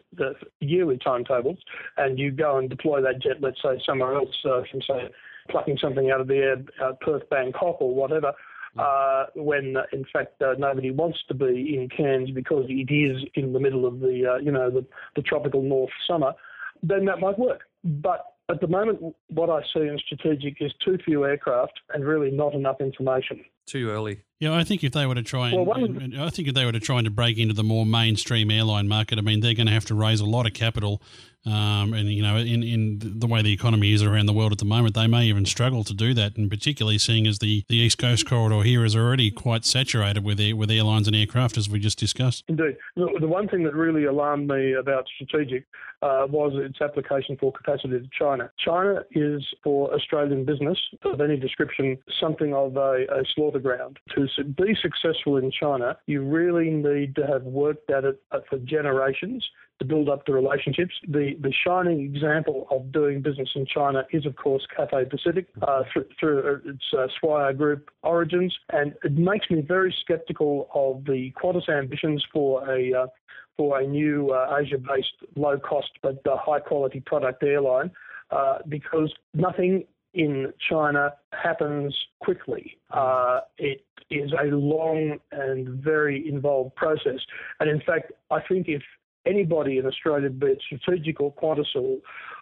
yearly timetables, and you go and deploy that jet, let's say somewhere else, from say plucking something out of the air, Perth, Bangkok, or whatever uh, when uh, in fact uh, nobody wants to be in Cairns because it is in the middle of the uh, you know the, the tropical North summer, then that might work. But at the moment, what I see in strategic is too few aircraft and really not enough information. Too early. Yeah, I think if they were to try and, well, and I think if they were to try and to break into the more mainstream airline market, I mean, they're going to have to raise a lot of capital um, and you know, in, in the way the economy is around the world at the moment, they may even struggle to do that. And particularly seeing as the, the East Coast corridor here is already quite saturated with air, with airlines and aircraft, as we just discussed. Indeed, the, the one thing that really alarmed me about strategic uh, was its application for capacity to China. China is for Australian business of any description something of a, a slaughter ground. To be successful in China, you really need to have worked at it uh, for generations to build up the relationships. The the shining example of doing business in China is, of course, Cathay Pacific uh, through, through, its uh, Swire Group origins, and it makes me very sceptical of the Qantas ambitions for a uh, for a new uh, Asia-based, low-cost but uh, high-quality product airline, uh, because nothing in China happens quickly. Uh, it is a long and very involved process. And in fact, I think if anybody in Australia, be it strategic or Qantas or,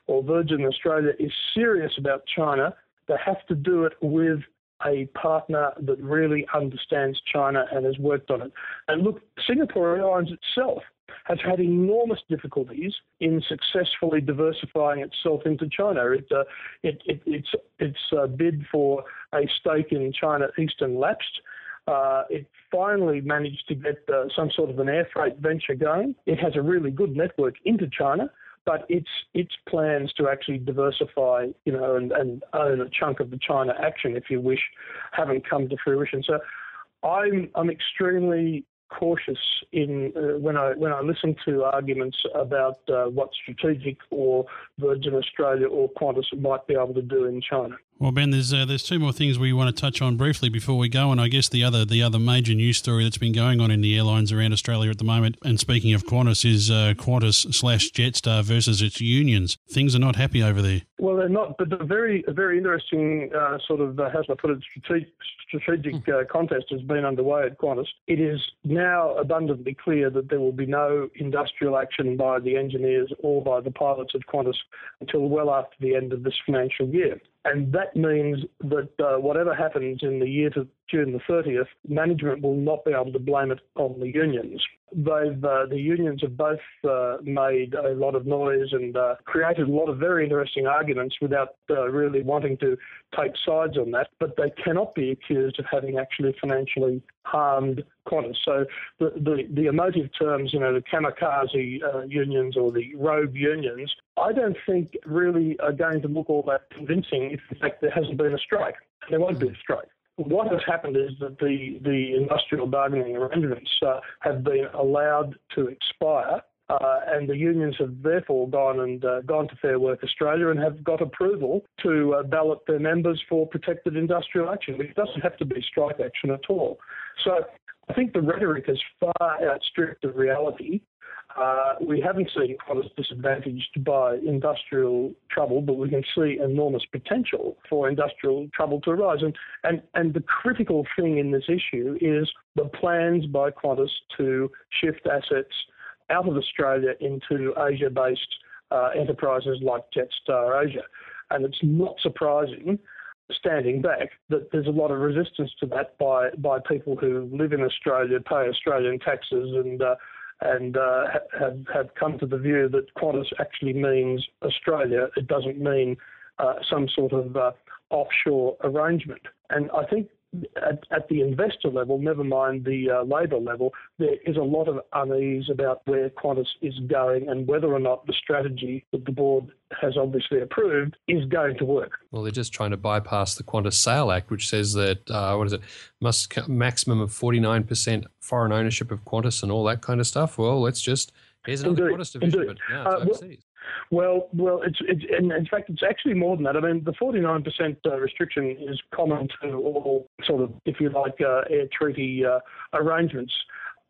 or Virgin Australia, is serious about China, they have to do it with a partner that really understands China and has worked on it. And look, Singapore Airlines itself has had enormous difficulties in successfully diversifying itself into China. It, uh, it, it, its its uh, bid for a stake in China Eastern lapsed. Uh, it finally managed to get uh, some sort of an air freight venture going. It has a really good network into China, but its its plans to actually diversify, you know, and, and own a chunk of the China action, if you wish, haven't come to fruition. So I'm I'm extremely cautious in uh, when I when I listen to arguments about uh, what strategic or Virgin Australia or Qantas might be able to do in China. Well, Ben, there's uh, there's two more things we want to touch on briefly before we go, and I guess the other the other major news story that's been going on in the airlines around Australia at the moment, and speaking of Qantas, is uh, Qantas slash Jetstar versus its unions. Things are not happy over there. Well, they're not, but a very a very interesting uh, sort of uh, how should I put it strategic strategic uh, contest has been underway at Qantas. It is now abundantly clear that there will be no industrial action by the engineers or by the pilots of Qantas until well after the end of this financial year. And that means that uh, whatever happens in the year to June the 30th, management will not be able to blame it on the unions. They've, uh, the unions have both uh, made a lot of noise and uh, created a lot of very interesting arguments without uh, really wanting to take sides on that, but they cannot be accused of having actually financially harmed Qantas. So the, the, the emotive terms, you know, the kamikaze uh, unions or the rogue unions, I don't think really are going to look all that convincing if in fact there hasn't been a strike. There won't be a strike what has happened is that the, the industrial bargaining arrangements uh, have been allowed to expire. Uh, and the unions have therefore gone and uh, gone to Fair Work Australia and have got approval to uh, ballot their members for protected industrial action, which doesn't have to be strike action at all. So I think the rhetoric has far outstripped the reality. Uh, we haven't seen Qantas disadvantaged by industrial trouble, but we can see enormous potential for industrial trouble to arise. And, and, and the critical thing in this issue is the plans by Qantas to shift assets out of Australia into Asia based uh, enterprises like Jetstar Asia. And it's not surprising standing back that there's a lot of resistance to that by by people who live in Australia, pay Australian taxes, and uh, and uh, have, have come to the view that Qantas actually means Australia. It doesn't mean uh, some sort of uh, offshore arrangement. And I think at, at, the investor level, never mind the uh, Labor level, there is a lot of unease about where Qantas is going and whether or not the strategy that the board has obviously approved is going to work. Well, they're just trying to bypass the Qantas Sale Act, which says that uh, what is it, must maximum of forty nine percent foreign ownership of Qantas and all that kind of stuff. Well, let's just here's another Indeed. Qantas division, Indeed. but now it's uh, overseas. Well, well, well, it's, it's in, fact it's actually more than that. I mean, the 49% uh, restriction is common to all sort of, if you like, uh, air treaty uh, arrangements.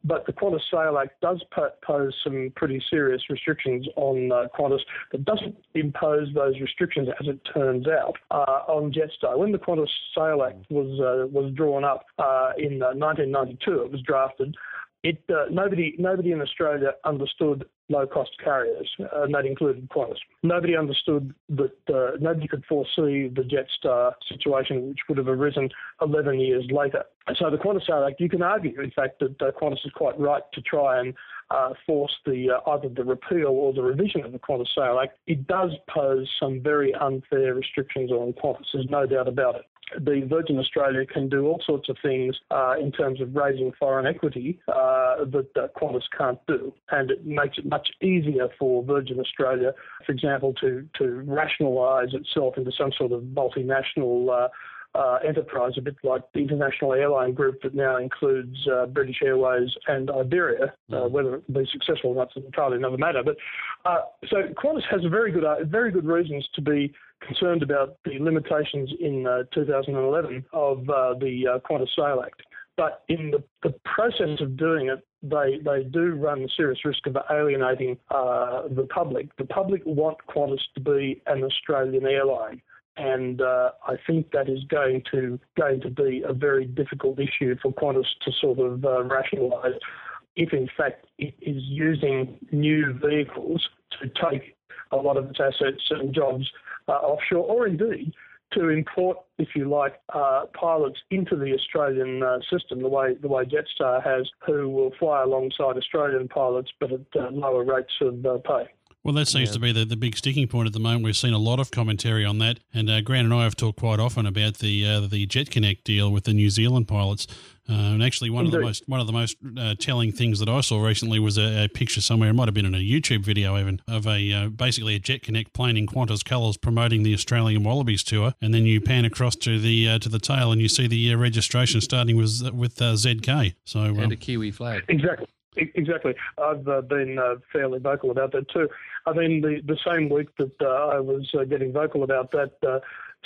But the Qantas Sale Act does pose some pretty serious restrictions on uh, Qantas doesn't impose those restrictions, as it turns out, uh, on Jetstar. When the Qantas Sale Act was uh, was drawn up uh, in 1992, uh, it was drafted. It uh, nobody nobody in Australia understood low cost carriers, uh, and that included Qantas. Nobody understood that, uh, nobody could foresee the Jetstar situation, which would have arisen 11 years later. And so the Qantas Act, you can argue, in fact, that uh, Qantas is quite right to try and uh, force the uh, either the repeal or the revision of the Qantas Sale Act. It does pose some very unfair restrictions on Qantas, there's no doubt about it the Virgin Australia can do all sorts of things uh, in terms of raising foreign equity uh, that uh, Qantas can't do, and it makes it much easier for Virgin Australia, for example, to to rationalise itself into some sort of multinational. Uh, enterprise, a bit like the international airline group that now includes uh, British Airways and Iberia. Uh, mm. whether it will be successful or not is entirely another matter. But uh, so Qantas has very good, uh, very good reasons to be concerned about the limitations in uh, 2011 of uh, the uh, Qantas Sale Act. But in the, the, process of doing it, they, they do run the serious risk of alienating uh, the public. The public want Qantas to be an Australian airline. And uh, I think that is going to going to be a very difficult issue for Qantas to sort of uh, rationalise if in fact it is using new vehicles to take a lot of its assets and jobs uh, offshore, or indeed to import, if you like, uh, pilots into the Australian uh, system, the way the way Jetstar has, who will fly alongside Australian pilots, but at uh, lower rates of uh, pay. Well, that seems Yeah. to be the, the big sticking point at the moment. We've seen a lot of commentary on that, and uh, Grant and I have talked quite often about the uh, the Jet Connect deal with the New Zealand pilots. Uh, and actually, one of the most one of the most uh, telling things that I saw recently was a, a picture somewhere. It might have been in a YouTube video even of a uh, basically a Jet Connect plane in Qantas colours promoting the Australian Wallabies tour, and then you pan across to the uh, to the tail and you see the uh, registration starting with with uh, ZK. So um, And a Kiwi flag. Exactly. Exactly. I've uh, been uh, fairly vocal about that too. I mean, the, the same week that uh, I was uh, getting vocal about that, uh,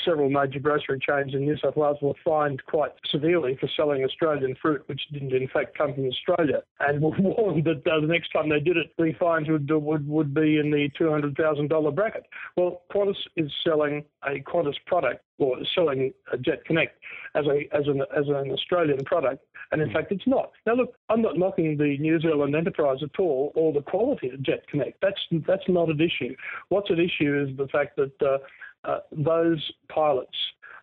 several major grocery chains in New South Wales were fined quite severely for selling Australian fruit, which didn't in fact come from Australia, and [laughs] were warned that uh, the next time they did it, the fines would would, would be in the two hundred thousand dollar bracket. Well, Qantas is selling a Qantas product or selling a Jet Connect as a as an as an Australian product, and in fact it's not. Now look, I'm not knocking the New Zealand enterprise at all or the quality of Jet Connect. That's that's not an issue. What's at issue is the fact that uh, uh, those pilots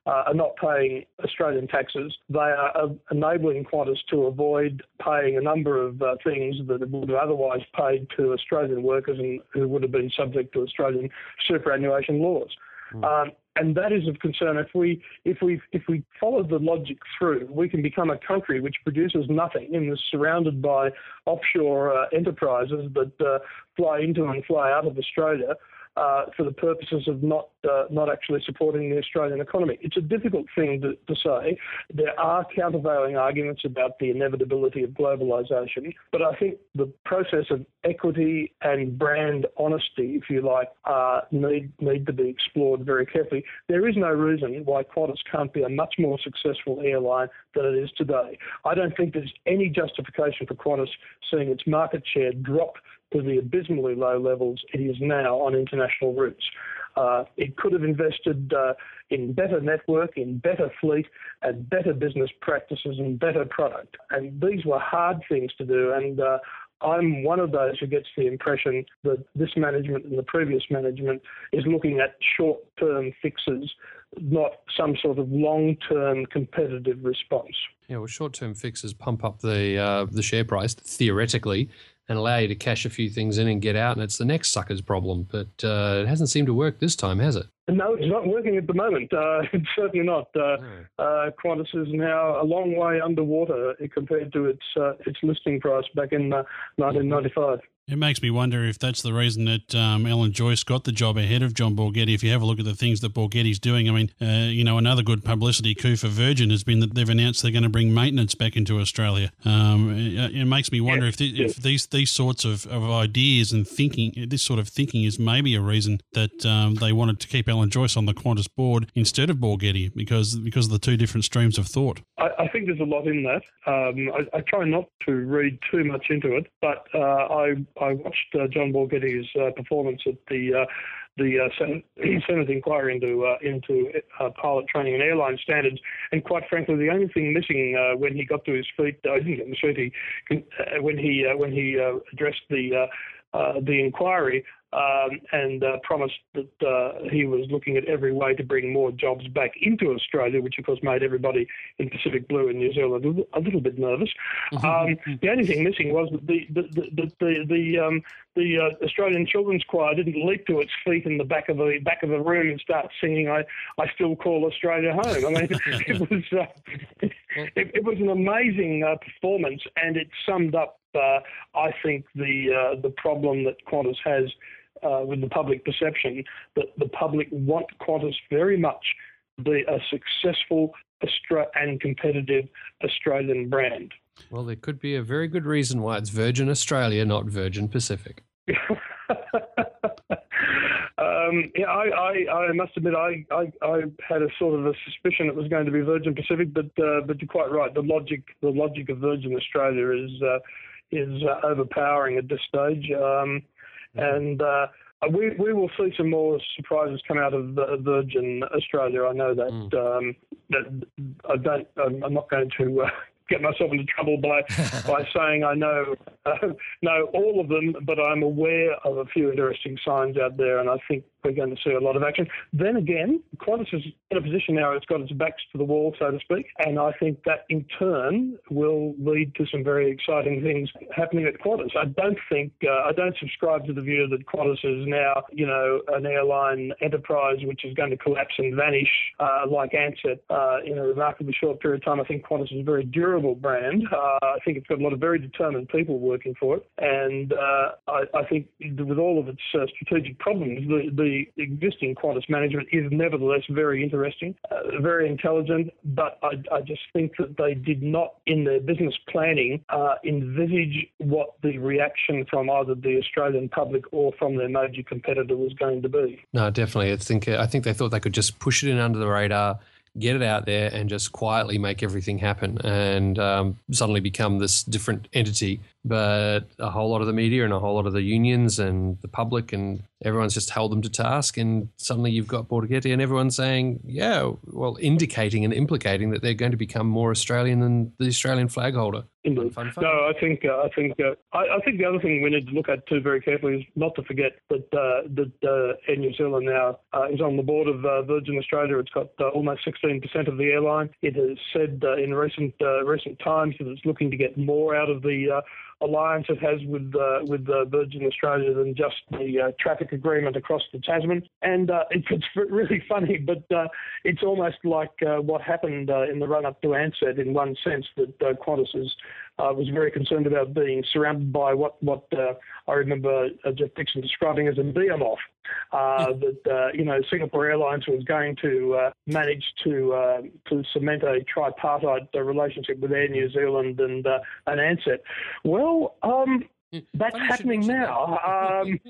uh, are not paying Australian taxes. They are uh, enabling Qantas to avoid paying a number of uh, things that would have otherwise paid to Australian workers and who would have been subject to Australian superannuation laws. Um, and that is of concern. If we if we if we follow the logic through, we can become a country which produces nothing and is surrounded by offshore uh, enterprises that uh, fly into and fly out of Australia uh, for the purposes of not uh, not actually supporting the Australian economy. It's a difficult thing to, to say. There are countervailing arguments about the inevitability of globalisation, but I think the process of equity and brand honesty, if you like, uh, need need to be explored very carefully. There is no reason why Qantas can't be a much more successful airline than it is today. I don't think there's any justification for Qantas seeing its market share drop to the abysmally low levels it is now on international routes. Uh, it could have invested uh, in better network, in better fleet, and better business practices and better product. And these were hard things to do. And uh, I'm one of those who gets the impression that this management and the previous management is looking at short term fixes, not some sort of long term competitive response. Yeah, well, short-term fixes pump up the uh, the share price theoretically and allow you to cash a few things in and get out, and it's the next sucker's problem. But uh, it hasn't seemed to work this time, has it? No, it's not working at the moment. Uh, [laughs] it's certainly not. Uh, uh, Qantas is now a long way underwater compared to its uh, its listing price back in uh, 1995. It makes me wonder if that's the reason that um, Alan Joyce got the job ahead of John Borghetti. If you have a look at the things that Borghetti's doing, I mean, uh, you know, another good publicity coup for Virgin has been that they've announced they're going to bring maintenance back into Australia. Um, it, it makes me wonder if, the, if these these sorts of, of ideas and thinking, this sort of thinking, is maybe a reason that um, they wanted to keep Alan Joyce on the Qantas board instead of Borghetti because because of the two different streams of thought. I, I think there's a lot in that. Um, I, I try not to read too much into it, but uh, I I watched uh, John Borghetti's uh, performance at the uh, the uh, Senate, [clears throat] Senate inquiry into uh, into pilot training and airline standards, and quite frankly, the only thing missing when he got to his feet, I didn't get his feet. He, when he when he addressed the the inquiry um, and uh, promised that uh, he was looking at every way to bring more jobs back into Australia, which of course made everybody in Pacific Blue in New Zealand a little, bit nervous. Um, the only thing missing was that the the the the, the, um, the uh, Australian Children's Choir didn't leap to its feet in the back of the back of the room and start singing "I I still call Australia home." I mean, [laughs] [laughs] it was uh, it, it was an amazing uh, performance, and it summed up, uh, I think, the uh, the problem that Qantas has uh, with the public perception that the public want Qantas very much to be a successful Austra- and competitive Australian brand. Well, there could be a very good reason why it's Virgin Australia, not Virgin Pacific. [laughs] um, yeah, I, I, I must admit, I, I, I had a sort of a suspicion it was going to be Virgin Pacific, but uh, but you're quite right. The logic, the logic of Virgin Australia is uh, is uh, overpowering at this stage, um, and uh, we we will see some more surprises come out of uh, Virgin Australia. I know that. Um, that I don't. I'm, I'm not going to. Uh, Get myself into trouble by [laughs] by saying I know uh, know all of them, but I'm aware of a few interesting signs out there, and I think we're going to see a lot of action. Then again, Qantas is in a position now; it's got its backs to the wall, so to speak, and I think that in turn will lead to some very exciting things happening at Qantas. I don't think uh, I don't subscribe to the view that Qantas is now, you know, an airline enterprise which is going to collapse and vanish uh, like Ansett uh, in a remarkably short period of time. I think Qantas is a very durable brand. Uh, I think it's got a lot of very determined people working for it, and uh, I, I, think with all of its uh, strategic problems, the, the, existing Qantas management is nevertheless very interesting, uh, very intelligent. But I, I, just think that they did not, in their business planning, envisage what the reaction from either the Australian public or from their major competitor was going to be. No, definitely. I think I think they thought they could just push it in under the radar get it out there and just quietly make everything happen and um, suddenly become this different entity but a whole lot of the media and a whole lot of the unions and the public and everyone's just held them to task and suddenly you've got Bortoletti and everyone's saying yeah well indicating and implicating that they're going to become more Australian than the Australian flag holder Indeed. Fun, fun. No, I think uh, I think uh, I, I, think the other thing we need to look at too very carefully is not to forget that uh, that uh, Air New Zealand now uh, is on the board of uh, Virgin Australia. It's got almost 16% of the airline. It has said in recent recent times that it's looking to get more out of the alliance it has with uh, with uh, Virgin Australia than just the uh, traffic agreement across the Tasman. And uh, [laughs] it's, it's really funny, but uh, it's almost like uh, what happened in the run up to Ansett in one sense that Qantas is uh, was very concerned about being surrounded by what what uh, I remember uh, Geoff Dixon describing as a behemoth. Uh, that uh, you know Singapore Airlines was going to uh, manage to to cement a tripartite relationship with Air New Zealand and Ansett. Well, um, [laughs] that's happening now. Um,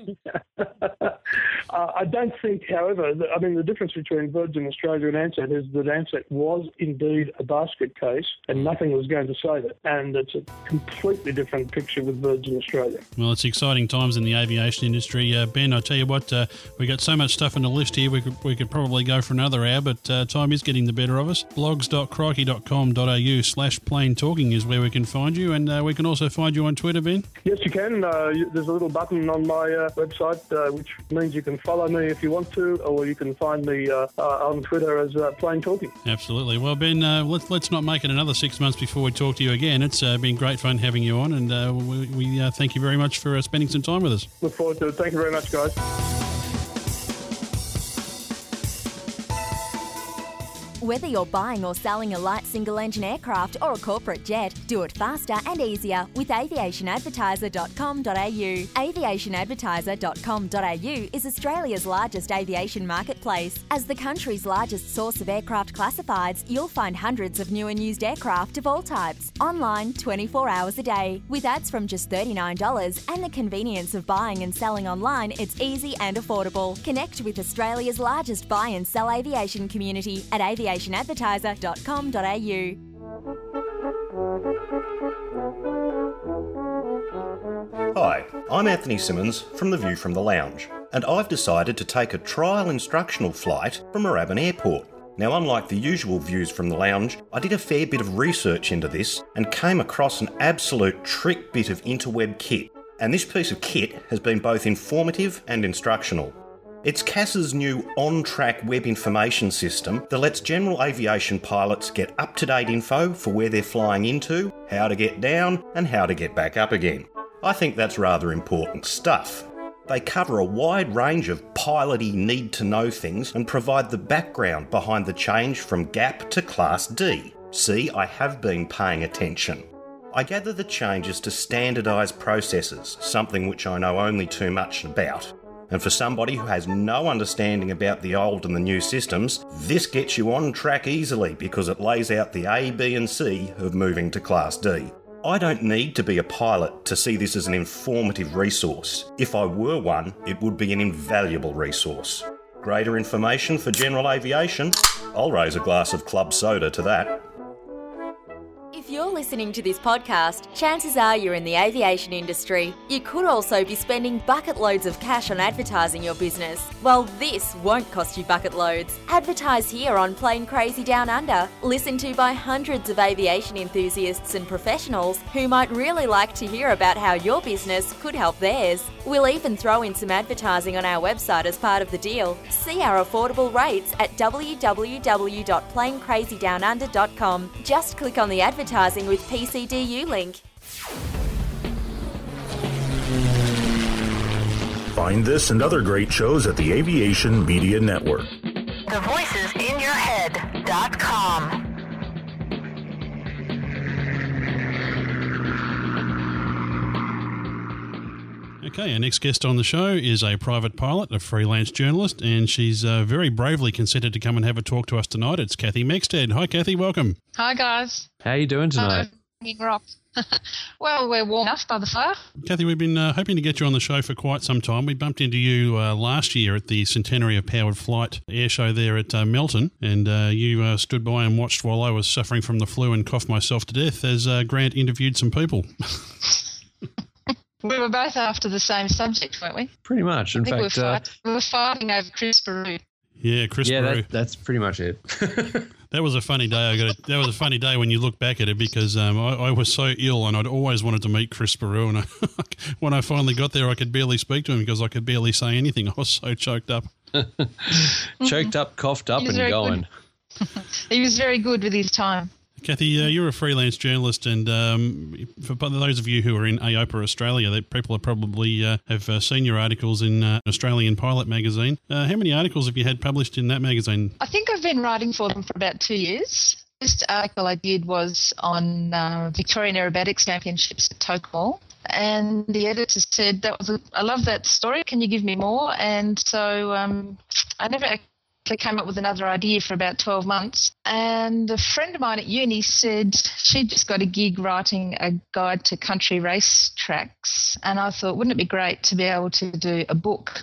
[laughs] uh, I don't think, however, that, I mean, the difference between Virgin Australia and Ansett is that Ansett was indeed a basket case and nothing was going to save it. And it's a completely different picture with Virgin Australia. Well, it's exciting times in the aviation industry. Uh, ben, I tell you what, uh, we got so much stuff on the list here, we could, we could probably go for another hour, but uh, time is getting the better of us. blogs.crikey.com.au slash plane talking is where we can find you, and uh, we can also find you on Twitter, Ben. Yes, you can. Uh, you, there's a little button on my uh, website uh, which means you can follow me if you want to, or you can find me uh, uh, on Twitter as Plane Talking. Absolutely. Well, Ben, let's, let's not make it another six months before we talk to you again. It's been great fun having you on, and we, we thank you very much for spending some time with us. Look forward to it. Thank you very much, guys. Whether you're buying or selling a light single engine aircraft or a corporate jet, do it faster and easier with aviationadvertiser.com.au. Aviationadvertiser.com.au is Australia's largest aviation marketplace. As the country's largest source of aircraft classifieds, you'll find hundreds of new and used aircraft of all types, online 24 hours a day. With ads from just $39 and the convenience of buying and selling online, it's easy and affordable. Connect with Australia's largest buy and sell aviation community at aviation Hi, I'm Anthony Simmons from The View from the Lounge, and I've decided to take a trial instructional flight from Moorabbin Airport. Now, unlike the usual views from the lounge, I did a fair bit of research into this and came across an absolute trick bit of interweb kit. And this piece of kit has been both informative and instructional. It's CASA's new on track web information system that lets general aviation pilots get up to date info for where they're flying into, how to get down, and how to get back up again. I think that's rather important stuff. They cover a wide range of piloty need to know things and provide the background behind the change from GAAP to Class D. See, I have been paying attention. I gather the changes to standardised processes, something which I know only too much about. And for somebody who has no understanding about the old and the new systems, this gets you on track easily because it lays out the A, B, and C of moving to Class D. I don't need to be a pilot to see this as an informative resource. If I were one, it would be an invaluable resource. Greater information for general aviation? I'll raise a glass of club soda to that. You're listening to this podcast, chances are you're in the aviation industry. You could also be spending bucket loads of cash on advertising your business. Well, this won't cost you bucket loads. Advertise here on Plane Crazy Down Under, listened to by hundreds of aviation enthusiasts and professionals who might really like to hear about how your business could help theirs. We'll even throw in some advertising on our website as part of the deal. See our affordable rates at www.planecrazydownunder.com. Just click on the advertising with PCDU link. Find this and other great shows at the Aviation Media Network. The voices in your head.com. Okay, our next guest on the show is a private pilot, a freelance journalist, and she's uh, very bravely consented to come and have a talk to us tonight. It's Kathy Mexted. Hi, Kathy. Welcome. Hi, guys. How are you doing tonight? Hanging rock. [laughs] well, we're warm enough by the fire. Kathy, we've been uh, hoping to get you on the show for quite some time. We bumped into you uh, last year at the Centenary of Powered Flight air show there at uh, Melton, and uh, you uh, stood by and watched while I was suffering from the flu and coughed myself to death as uh, Grant interviewed some people. [laughs] We were both after the same subject, weren't we? Pretty much. In I think we, were fact, uh, fight- we were fighting over Chris Baru. yeah, Chris yeah, Baru. that, that's pretty much it. [laughs] That was a funny day. I got. That was a funny day when you look back at it because um, I, I was so ill and I'd always wanted to meet Chris Baru. And I, [laughs] when I finally got there, I could barely speak to him because I could barely say anything. [laughs] I was so choked up. [laughs] Choked up, coughed up, and going. He was very good with his time. Kathy, uh, you're a freelance journalist, and um, for those of you who are in AOPA Australia, that people probably uh, have uh, seen your articles in uh, Australian Pilot magazine. Uh, how many articles have you had published in that magazine? I think I've been writing for them for about two years. First article I did was on uh, Victorian Aerobatics Championships at Tokyo. And the editor said, "That was a, I love that story. Can you give me more?" And so um, I never actually came up with another idea for about 12 months. And a friend of mine at uni said she'd just got a gig writing a guide to country race tracks. And I thought, wouldn't it be great to be able to do a book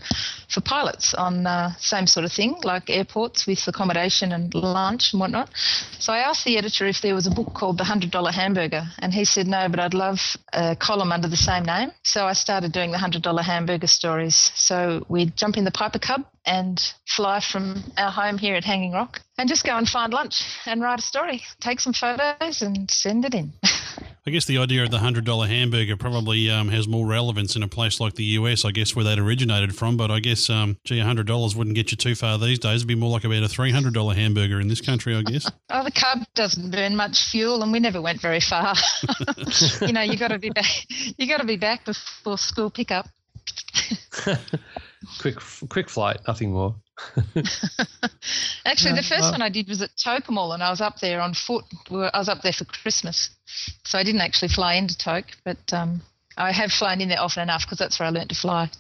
for pilots on uh, same sort of thing, like airports with accommodation and lunch and whatnot. So I asked the editor if there was a book called The $100 Hamburger. And he said, no, but I'd love a column under the same name. So I started doing the $100 Hamburger stories. So we'd jump in the Piper Cub and fly from our home here at Hanging Rock and just go and find lunch and write a story, take some photos and send it in. [laughs] I guess the idea of the hundred dollar hamburger probably um, has more relevance in a place like the US. I guess where that originated from, but I guess um, gee, hundred dollars wouldn't get you too far these days. It'd be more like about a three hundred dollar hamburger in this country, I guess. [laughs] Oh, the cub doesn't burn much fuel, and we never went very far. [laughs] you know, you got to be back. You got to be back before school pickup. Quick, quick flight, nothing more. [laughs] Actually, the first well- one I did was at Tocumwal, and I was up there on foot. I was up there for Christmas, so I didn't actually fly into Toke, but um, I have flown in there often enough because that's where I learnt to fly,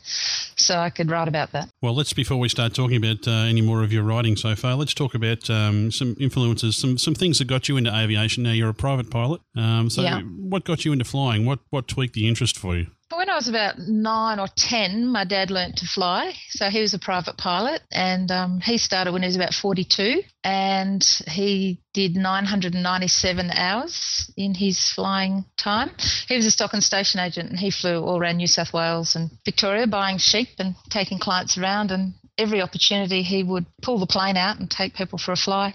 so I could write about that. Well, let's before we start talking about uh, any more of your writing so far, let's talk about um, some influences, some some things that got you into aviation. Now you're a private pilot, um, so Yeah. what got you into flying? What what tweaked the interest for you? When I was about nine or ten, my dad learnt to fly. So he was a private pilot, and um, he started when he was about 42, and he did 997 hours in his flying time. He was a stock and station agent, and he flew all around New South Wales and Victoria, buying sheep and taking clients around. And every opportunity, he would pull the plane out and take people for a fly.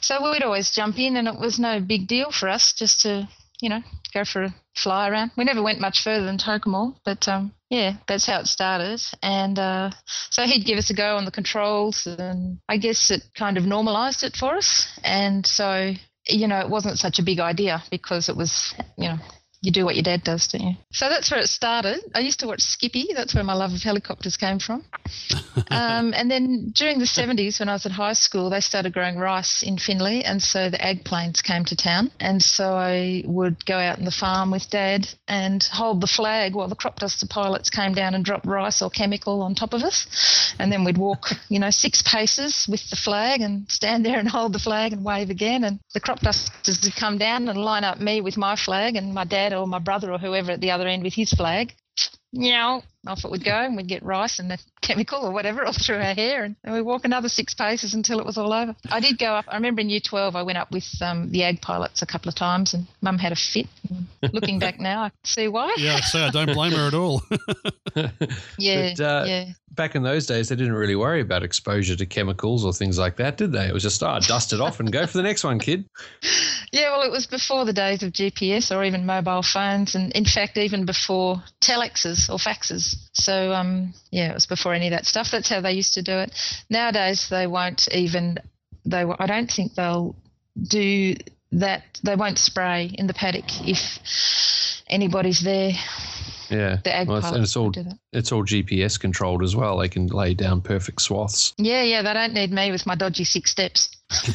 So we'd always jump in, and it was no big deal for us just to you know, go for a fly around. We never went much further than Tocumwal, but um, yeah, that's how it started. And uh, so he'd give us a go on the controls, and I guess it kind of normalised it for us. And so, you know, it wasn't such a big idea because it was, you know, you do what your dad does, don't you? So that's where it started. I used to watch Skippy. That's where my love of helicopters came from. [laughs] um, and then during the 70s, when I was at high school, they started growing rice in Finley, and so the ag planes came to town. And so I would go out on the farm with Dad and hold the flag while the crop duster pilots came down and dropped rice or chemical on top of us. And then we'd walk, you know, six paces with the flag and stand there and hold the flag and wave again. And the crop dusters would come down and line up me with my flag and my dad or my brother or whoever at the other end with his flag. yeah, off it would go, and we'd get rice and a chemical or whatever [laughs] all through our hair, and, and we'd walk another six paces until it was all over. I did go up. I remember in year twelve, I went up with um, the ag pilots a couple of times, and Mum had a fit. And looking back [laughs] now, I can see why. Yeah, so I don't blame her at all. [laughs] yeah, But, uh, yeah. Back in those days, they didn't really worry about exposure to chemicals or things like that, did they? It was just, ah, dust it off and go for the next one, kid. [laughs] Yeah, well, it was before the days of GPS or even mobile phones, and in fact, even before telexes or faxes. So, um, yeah, it was before any of that stuff. That's how they used to do it. Nowadays, they won't even. They, I don't think they'll do that. They won't spray in the paddock if anybody's there. Yeah. The ag Well, it's- and pilots it's all do that. it's all GPS controlled as well. They can lay down perfect swaths. Yeah, yeah, they don't need me with my dodgy six steps. [laughs] [laughs]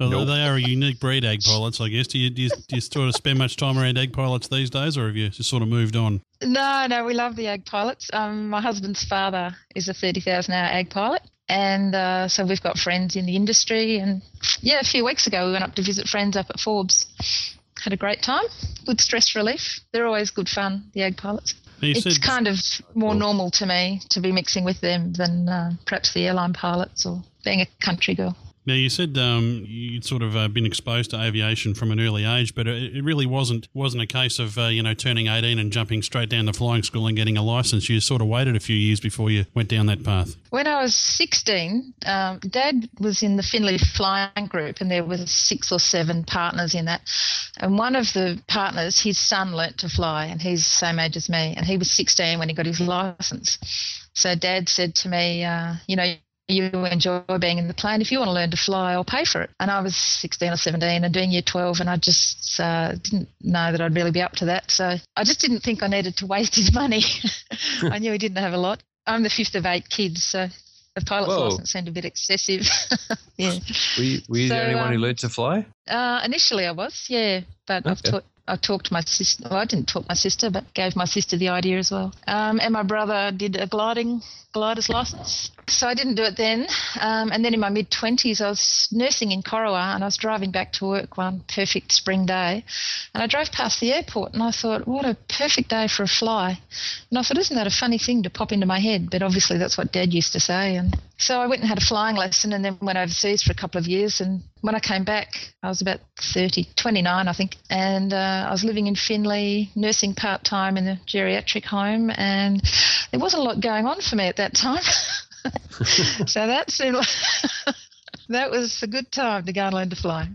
Well, they are a unique breed, ag pilots, I guess. Do you, do, you, do you sort of spend much time around ag pilots these days, or have you just sort of moved on? No, no, we love the ag pilots. Um, my husband's father is a 30,000 hour ag pilot. And uh, so we've got friends in the industry. And yeah, a few weeks ago, we went up to visit friends up at Forbes. Had a great time. Good stress relief. They're always good fun, the ag pilots. You it's kind of more normal to me to be mixing with them than uh, perhaps the airline pilots or being a country girl. Now you said um, you'd sort of uh, been exposed to aviation from an early age, but it, it really wasn't wasn't a case of uh, you know turning eighteen and jumping straight down to flying school and getting a license. You sort of waited a few years before you went down that path. When I was 16, um, Dad was in the Finley flying group, and there was six or seven partners in that. And one of the partners, his son learnt to fly, and he's the same age as me, and he was 16 when he got his license. So Dad said to me, uh, you know, you enjoy being in the plane. If you want to learn to fly, I'll pay for it. And I was 16 or 17 and doing year 12, and I just uh, didn't know that I'd really be up to that. So I just didn't think I needed to waste his money. [laughs] I knew he didn't have a lot. I'm the fifth of eight kids, so a pilot's Whoa. license seemed a bit excessive. yeah. [laughs] Were you, were you So, the only one who um, learned to fly? Uh, initially, I was, yeah, but I've taught. I talked to my sister. Well, I didn't talk my sister, but gave my sister the idea as well. Um, and my brother did a gliding glider's license. So I didn't do it then. Um, and then in my mid twenties, I was nursing in Corowa, and I was driving back to work one perfect spring day, and I drove past the airport, and I thought, what a perfect day for a fly. And I thought, isn't that a funny thing to pop into my head? But obviously, that's what Dad used to say. And so I went and had a flying lesson, and then went overseas for a couple of years. And when I came back, I was about 30, 29, I think, and uh, I was living in Finley, nursing part time in a geriatric home, and there wasn't a lot going on for me at that time. [laughs] so that seemed like [laughs] that was a good time to go and learn to fly.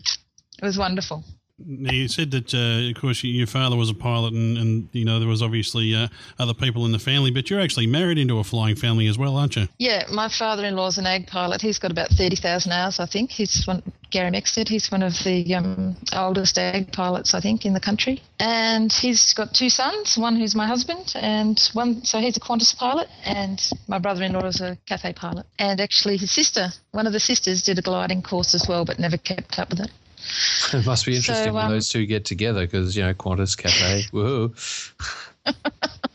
It was wonderful. Now you said that, uh, of course, your father was a pilot, and, and you know there was obviously uh, other people in the family, but you're actually married into a flying family as well, aren't you? Yeah, my father-in-law's an ag pilot. He's got about thirty thousand hours, I think. He's one, Gary Mexted. He's one of the um, oldest ag pilots, I think, in the country. And he's got two sons. One who's my husband, and one. So he's a Qantas pilot, and my brother-in-law is a Cathay pilot. And actually, his sister, one of the sisters, did a gliding course as well, but never kept up with it. [laughs] It must be interesting So, when um, those two get together because, you know, Qantas, Cathay, [laughs] woohoo. [laughs]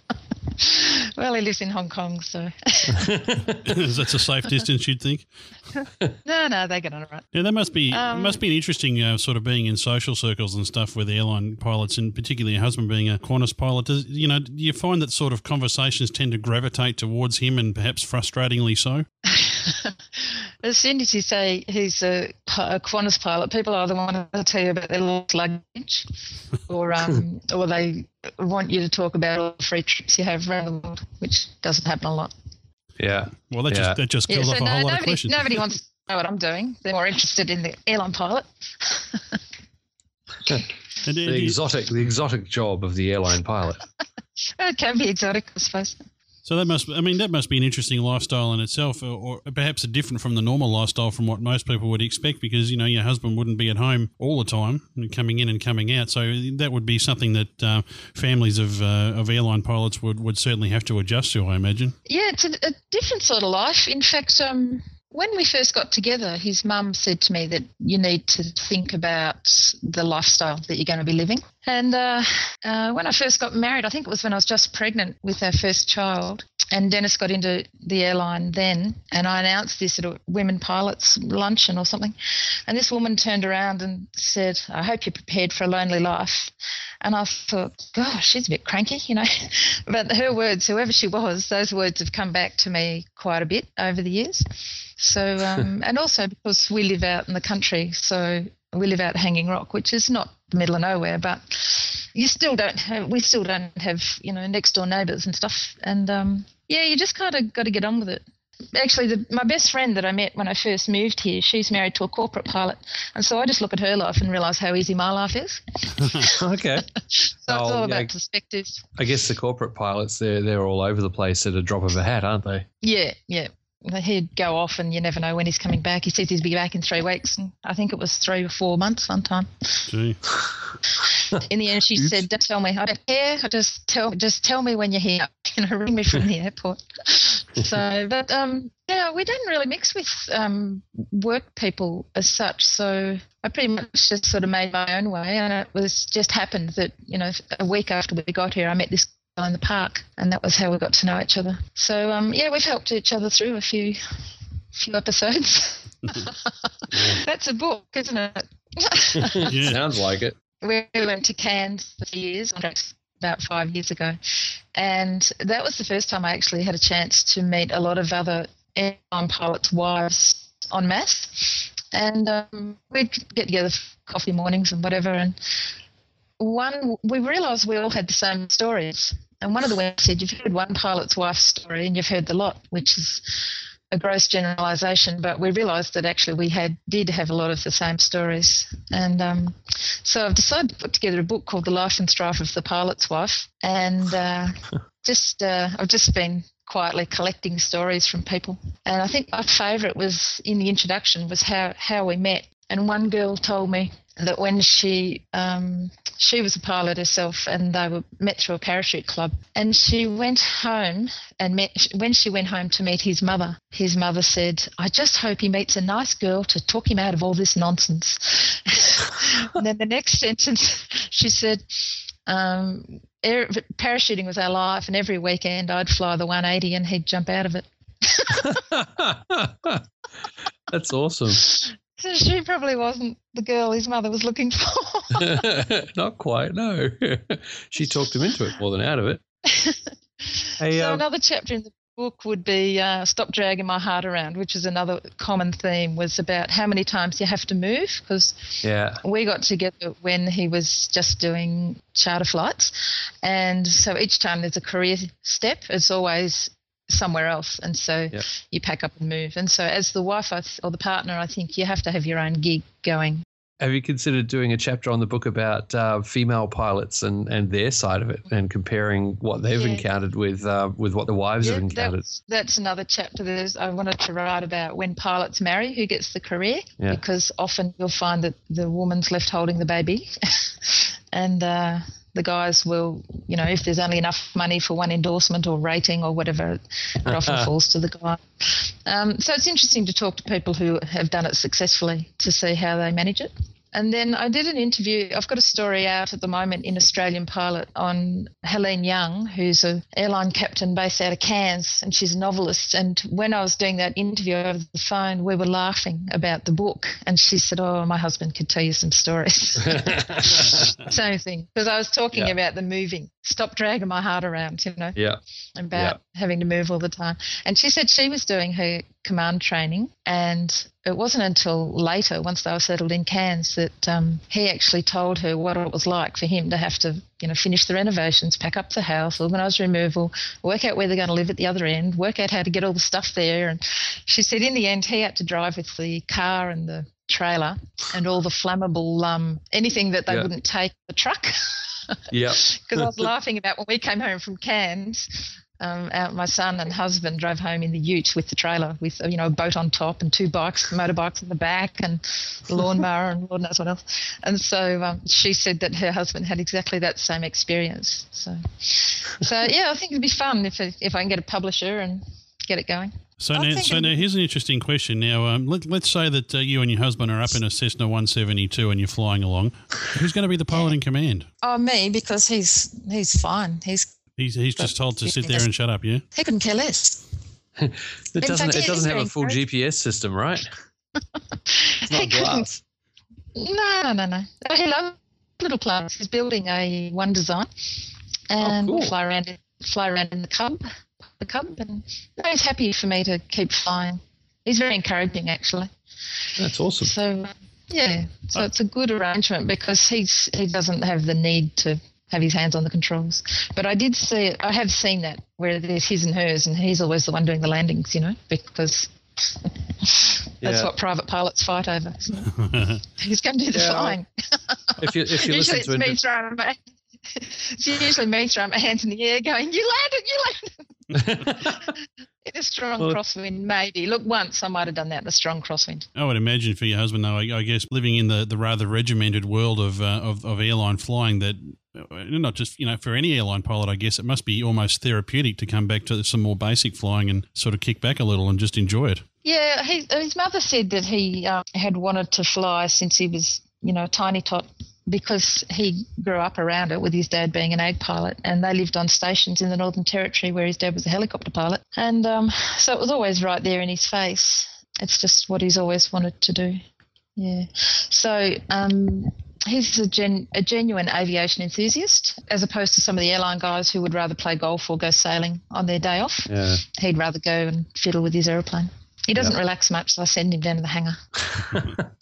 Well, he lives in Hong Kong, so That's a safe distance, you'd think. no, no, they get on it right. Yeah, that must be Um, must be an interesting uh, sort of being in social circles and stuff with airline pilots, and particularly your husband being a Qantas pilot. Does you know? Do you find that sort of conversations tend to gravitate towards him, and perhaps frustratingly so? As soon as you say he's a, pi- a Qantas pilot, people either want to tell you about their lost luggage, or um, or they want you to talk about all the free trips you have around the world, which doesn't happen a lot. Yeah. Well, that Yeah. just that just Yeah, so off a no, whole lot of questions. nobody wants to know what I'm doing. They're more interested in the airline pilot. And, The exotic, the exotic job of the airline pilot. [laughs] it can be exotic, I suppose. So that must, I mean, that must be an interesting lifestyle in itself, or, perhaps a different from the normal lifestyle from what most people would expect, because you know your husband wouldn't be at home all the time, coming in and coming out. So that would be something that uh, families of uh, of airline pilots would, would certainly have to adjust to, I imagine. Yeah, it's a, a different sort of life. In fact, um, when we first got together, his mum said to me that you need to think about the lifestyle that you're going to be living. And uh, uh, when I first got married, I think it was when I was just pregnant with our first child. And Dennis got into the airline then, and I announced this at a women pilots luncheon or something. And this woman turned around and said, I hope you're prepared for a lonely life. And I thought, gosh, she's a bit cranky, you know. [laughs] but her words, whoever she was, those words have come back to me quite a bit over the years. So, um, [laughs] and also because we live out in the country, so we live out Hanging Rock, which is not the middle of nowhere, but you still don't have, we still don't have, you know, next door neighbours and stuff. And um, yeah, you just kind of got to get on with it. Actually, the, my best friend that I met when I first moved here, she's married to a corporate pilot, and so I just look at her life and realise how easy my life is. [laughs] [laughs] okay. so it's all Oh, about yeah. perspective. I guess the corporate pilots, they're, they're all over the place at a drop of a hat, aren't they? Yeah, yeah. He'd go off, and you never know when he's coming back. He says he'll be back in three weeks, and I think it was three or four months one time. Gee. [laughs] In the end, she said, "Don't tell me. I don't care. Just tell, just tell me when you're here. [laughs] You know, ring me from the airport." [laughs] So, but um, yeah, we don't really mix with um work people as such. So I pretty much just sort of made my own way, and it was just happened that you know a week after we got here, I met this guy in the park, and that was how we got to know each other. So um, yeah, we've helped each other through a few few episodes. [laughs] [laughs] That's a book, isn't it? [laughs] Yeah. Sounds like it. we went to Cairns for years, about five years ago, and that was the first time I actually had a chance to meet a lot of other airline pilots' wives en masse, and um, we'd get together for coffee mornings and whatever, and one we realised we all had the same stories, and one of the women said, "You've heard one pilot's wife's story, and you've heard the lot," which is a gross generalisation, but we realised that actually we had did have a lot of the same stories, and um, so I've decided to put together a book called The Life and Strife of the Pilot's Wife, and uh, [laughs] just uh, I've just been quietly collecting stories from people, and I think my favourite was in the introduction was how how we met, and one girl told me that when she um, she was a pilot herself and they were met through a parachute club. And she went home and met when she went home to meet his mother his mother said i just hope he meets a nice girl to talk him out of all this nonsense. And [laughs] then the next sentence she said um, air, parachuting was our life and every weekend i'd fly the 180 and he'd jump out of it. [laughs] That's awesome. So she probably wasn't the girl his mother was looking for [laughs] Not quite, no. [laughs] she talked him into it more than out of it. [laughs] Hey, so um, another chapter in the book would be uh, "Stop Dragging My Heart Around," which is another common theme. Was about how many times you have to move because yeah. we got together when he was just doing charter flights, and so each time there's a career step. It's always somewhere else, and so Yep. you pack up and move. And so as the wife or the partner, I think you have to have your own gig going. Have you considered doing a chapter on the book about uh, female pilots and, and their side of it and comparing what they've Yeah. encountered with uh, with what the wives have encountered? that's, that's another chapter. There's, I wanted to write about when pilots marry, who gets the career, Yeah. because often you'll find that the woman's left holding the baby, [laughs] and uh, the guys will, you know, if there's only enough money for one endorsement or rating or whatever, it often falls to the guy. Um, so it's interesting to talk to people who have done it successfully to see how they manage it. And then I did an interview. I've got a story out at the moment in Australian Pilot on Helene Young, who's an airline captain based out of Cairns, and she's a novelist. And when I was doing that interview over the phone, we were laughing about the book, and she said, "Oh, my husband could tell you some stories." [laughs] Same thing, because I was talking Yeah. about the moving. Stop dragging my heart around, you know Yeah. about having to move all the time. And she said she was doing her command training, and it wasn't until later, once they were settled in Cairns, that um, he actually told her what it was like for him to have to, you know, finish the renovations, pack up the house, organise removal, work out where they're going to live at the other end, work out how to get all the stuff there. And she said in the end, he had to drive with the car and the trailer and all the flammable, um, anything that they Yeah. wouldn't take the truck. Yeah. [laughs] because I was laughing about when we came home from Cairns. Um, my son and husband drove home in the Ute with the trailer, with you know a boat on top and two bikes, motorbikes in the back, and [laughs] lawnmower and Lord knows what else. And so um, she said that her husband had exactly that same experience. So, so [laughs] yeah, I think it'd be fun if if I can get a publisher and get it going. So I now, think so now here's an interesting question. Now, um, let, let's say that uh, you and your husband are up in a Cessna 172 and you're flying along. Who's going to be the pilot in command? Oh, me because he's he's fine. He's He's, he's just told to sit there and shut up, yeah? he couldn't care less. [laughs] It doesn't. fact, it it doesn't have a full encouraging. GPS system, right? It's [laughs] He not couldn't. glass. No, no, no, no. Oh, He loves little planes. He's building a one design, and oh, cool. fly around fly around in the cub, the cub, and no, he's happy for me to keep flying. He's very encouraging, actually. That's awesome. So yeah, so uh, it's a good arrangement because he's he doesn't have the need to have his hands on the controls. But I did see it. I have seen that where there's his and hers, and he's always the one doing the landings. You know, because [laughs] that's Yeah. what private pilots fight over. [laughs] He's going to do the Yeah, flying? If you if you [laughs] usually listen it's to it, me throwing my. [laughs] It's usually me throwing my hands in the air, going, "You landed! You landed!" [laughs] in a strong Well- crosswind, maybe. Look, once I might have done that in a strong crosswind. I would imagine for your husband, though, I, I guess living in the, the rather regimented world of, uh, of of airline flying, that uh, not just you know for any airline pilot, I guess it must be almost therapeutic to come back to some more basic flying and sort of kick back a little and just enjoy it. Yeah, he, his mother said that he uh, had wanted to fly since he was, you know, a tiny tot because he grew up around it with his dad being an ag pilot and they lived on stations in the Northern Territory where his dad was a helicopter pilot. And um, so it was always right there in his face. It's just what he's always wanted to do. Yeah. So um, he's a, gen- a genuine aviation enthusiast as opposed to some of the airline guys who would rather play golf or go sailing on their day off yeah. he'd rather go and fiddle with his aeroplane. He doesn't Yeah. relax much, so I send him down to the hangar. [laughs]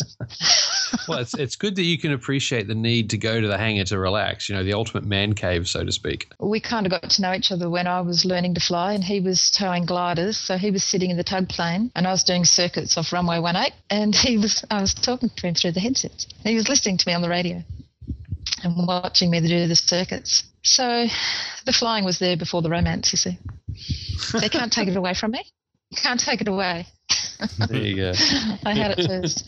[laughs] well, it's it's good that you can appreciate the need to go to the hangar to relax. You know, the ultimate man cave, so to speak. We kind of got to know each other when I was learning to fly, and he was towing gliders, so he was sitting in the tug plane, and I was doing circuits off runway 18, and [laughs] he was I was talking to him through the headsets. He was listening to me on the radio and watching me do the circuits. So the flying was there before the romance, you see. They can't take it away from me. Can't take it away. There you go. [laughs] I had it first.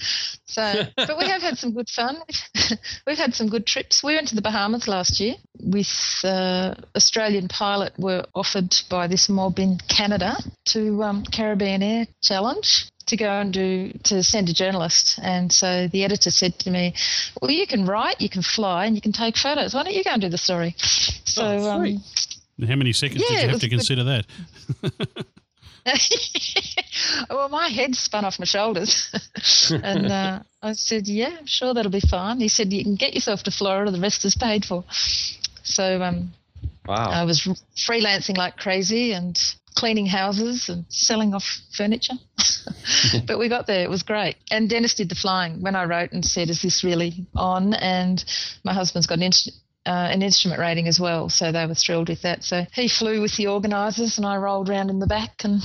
So, but we have had some good fun. [laughs] We've had some good trips. We went to the Bahamas last year with uh, Australian pilot were offered by this mob in Canada to um, Caribbean Air Challenge to go and do to send a journalist. And so the editor said to me, "Well, you can write, you can fly, and you can take photos. Why don't you go and do the story?" So. Oh, um, How many seconds Yeah, did you have was to good. consider that? [laughs] [laughs] well, my head spun off my shoulders. [laughs] and uh, I said, Yeah, I'm sure that'll be fine. He said, You can get yourself to Florida, the rest is paid for. So um, Wow. I was freelancing like crazy and cleaning houses and selling off furniture. [laughs] but we got there. It was great. And Dennis did the flying when I wrote and said, Is this really on? And my husband's got an instrument. Uh, an instrument rating as well, so they were thrilled with that. So he flew with the organisers, and I rolled around in the back and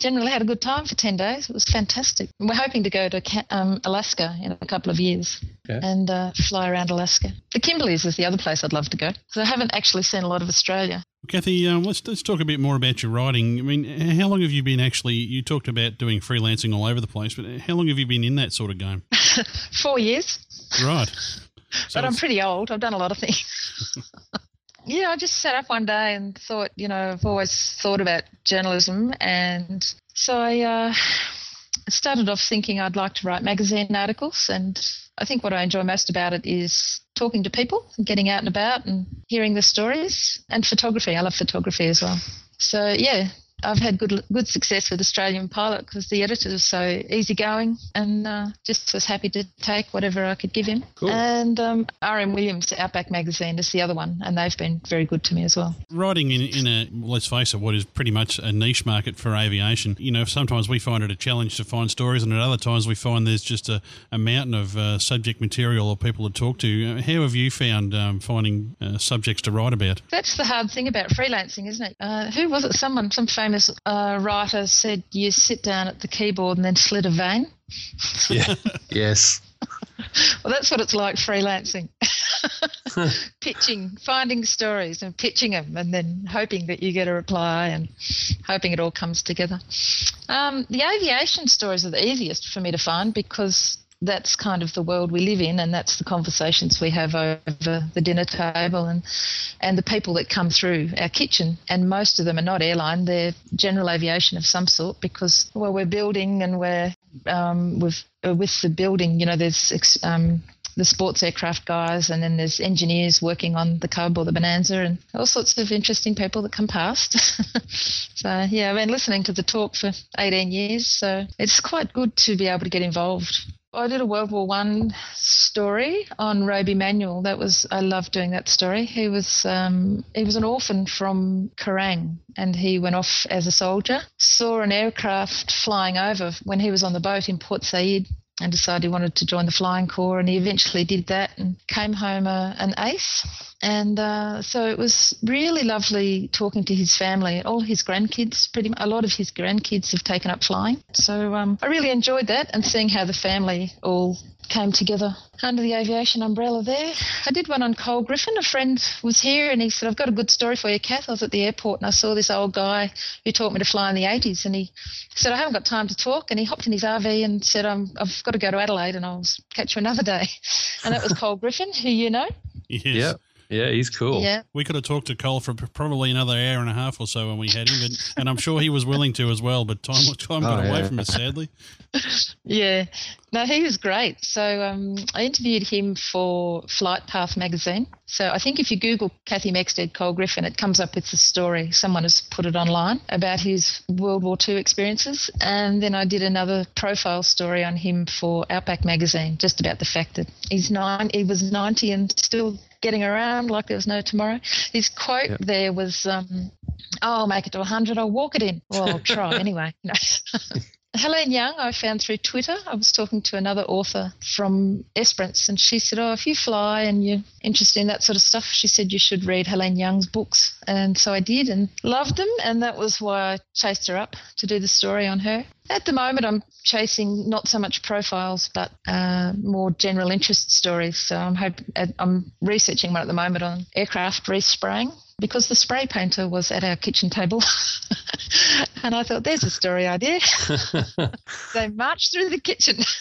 generally had a good time for 10 days. It was fantastic. We're hoping to go to um, Alaska in a couple of years Okay. and uh, fly around Alaska. The Kimberleys is the other place I'd love to go because I haven't actually seen a lot of Australia. Kathy, um, let's let's talk a bit more about your writing. I mean, how long have you been actually? You talked about doing freelancing all over the place, but how long have you been in that sort of game? [laughs] Four years, Right. So but I'm pretty old. I've done a lot of things. [laughs] yeah, I just sat up one day and thought, you know, I've always thought about journalism. And so I uh, started off thinking I'd like to write magazine articles. And I think what I enjoy most about it is talking to people and getting out and about and hearing the stories and photography. I love photography as well. So, yeah. I've had good good success with Australian Pilot because the editor was so easygoing and uh, just was happy to take whatever I could give him. Cool. And um, R.M. Williams Outback Magazine is the other one, and they've been very good to me as well. writing in, in a let's face it, what is pretty much a niche market for aviation. You know, sometimes we find it a challenge to find stories, and at other times we find there's just a, a mountain of uh, subject material or people to talk to. How have you found um, finding uh, subjects to write about? That's the hard thing about freelancing, isn't it? Uh, who was it? Someone, some famous uh, writer said you sit down at the keyboard and then slit a vein. Yeah. [laughs] yes. Well, that's what it's like freelancing. [laughs] pitching, finding stories and pitching them, and then hoping that you get a reply and hoping it all comes together. Um, the aviation stories are the easiest for me to find because that's kind of the world we live in, and that's the conversations we have over the dinner table, and and the people that come through our kitchen. And most of them are not airline; they're general aviation of some sort, because well, we're building and we're um, with uh, with the building. You know, there's um, the sports aircraft guys, and then there's engineers working on the Cub or the Bonanza, and all sorts of interesting people that come past. [laughs] so yeah, I've been listening to the talk for 18 years, so it's quite good to be able to get involved. I did a World War One story on Roby Manuel. That was I love doing that story. He was um, he was an orphan from Kerang, and he went off as a soldier. Saw an aircraft flying over when he was on the boat in Port Said, and decided he wanted to join the flying corps and he eventually did that and came home a, an ace. And uh, so it was really lovely talking to his family. All his grandkids pretty much, a lot of his grandkids have taken up flying. So um, i really enjoyed that and seeing how the family all came together under the aviation umbrella there. I did one on Cole Griffin. A friend was here and he said, I've got a good story for you, Kath. I was at the airport and I saw this old guy who taught me to fly in the 80s. And he said, I haven't got time to talk. And he hopped in his RV and said, um, I've got to go to Adelaide and I'll catch you another day. [laughs] And that was Cole Griffin, who you know. Yes. Yep. Yeah, he's cool. Yeah. We could have talked to Cole for probably another hour and a half or so when we had him, and, and I'm sure he was willing to as well, but time time got Oh, away yeah. from us, sadly. [laughs] Yeah, no, he was great. So um, I interviewed him for Flight Path magazine. So I think if you Google Kathy Mexted Cole Griffin, it comes up with the story. Someone has put it online about his World War II experiences. And then I did another profile story on him for Outback magazine, just about the fact that he's nine, he was 90 and still getting around like there was no tomorrow. His quote Yep. there was, um, "Oh, I'll make it to 100. I'll walk it in. Well, I'll try [laughs] anyway. [laughs] Helene Young, I found through Twitter. I was talking to another author from Esperance, and she said, Oh, if you fly and you're interested in that sort of stuff, she said you should read Helene Young's books. And so I did and loved them, and that was why I chased her up to do the story on her. At the moment, I'm chasing not so much profiles, but uh, more general interest stories. So I'm hope I'm researching one at the moment on aircraft respraying because the spray painter was at our kitchen table. [laughs] and I thought, there's a story idea. [laughs] they marched through the kitchen. [laughs]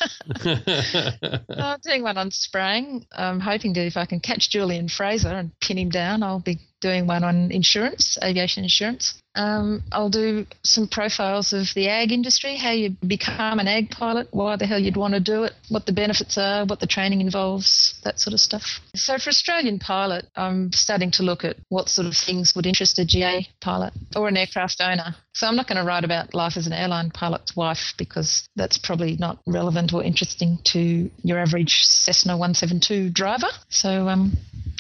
So I'm doing one on spraying. I'm hoping to, if I can catch Julian Fraser and pin him down, I'll be doing one on insurance, aviation insurance. Um, I'll do some profiles of the ag industry, how you become an ag pilot, why the hell you'd want to do it, what the benefits are, what the training involves, that sort of stuff. So for Australian pilot, I'm starting to look at what sort of things would interest a GA pilot or an aircraft owner. So I'm not going to write about life as an airline pilot's wife because that's probably not relevant or interesting to your average Cessna 172 driver. So um,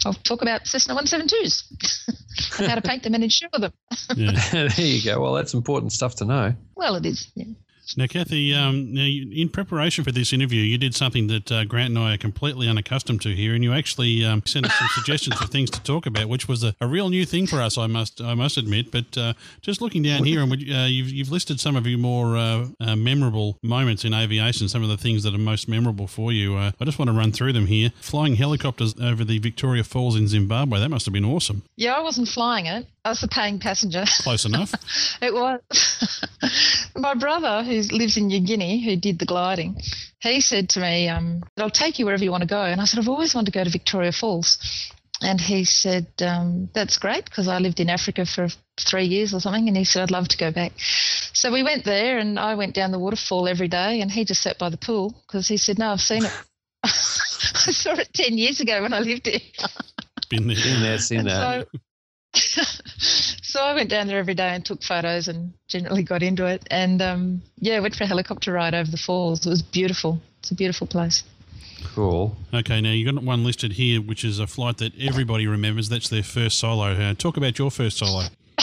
I'll talk about Cessna 172s [laughs] and how to paint them and insure them. Yeah. [laughs] there you go. Well, that's important stuff to know. Well, it is. Yeah. Now, Kathy, um, now you, in preparation for this interview, you did something that uh, Grant and I are completely unaccustomed to here, and you actually um, sent us some [laughs] suggestions of things to talk about, which was a, a real new thing for us. I must, I must admit. But uh, just looking down here, and uh, you've, you've listed some of your more uh, uh, memorable moments in aviation, some of the things that are most memorable for you. Uh, I just want to run through them here. Flying helicopters over the Victoria Falls in Zimbabwe, that must have been awesome. Yeah, I wasn't flying it. I was the paying passenger. Close enough. [laughs] It was [laughs] my brother who lives in New Guinea, who did the gliding. He said to me, um, "I'll take you wherever you want to go." And I said, "I've always wanted to go to Victoria Falls." And he said, um, "That's great because I lived in Africa for three years or something." And he said, "I'd love to go back." So we went there, and I went down the waterfall every day, and he just sat by the pool because he said, "No, I've seen it. [laughs] I saw it ten years ago when I lived here." Been there. Been there, seen that. So, [laughs] so I went down there every day and took photos and generally got into it. And um, yeah, went for a helicopter ride over the falls. It was beautiful. It's a beautiful place. Cool. Okay, now you've got one listed here, which is a flight that everybody remembers. That's their first solo. Uh, talk about your first solo. [laughs]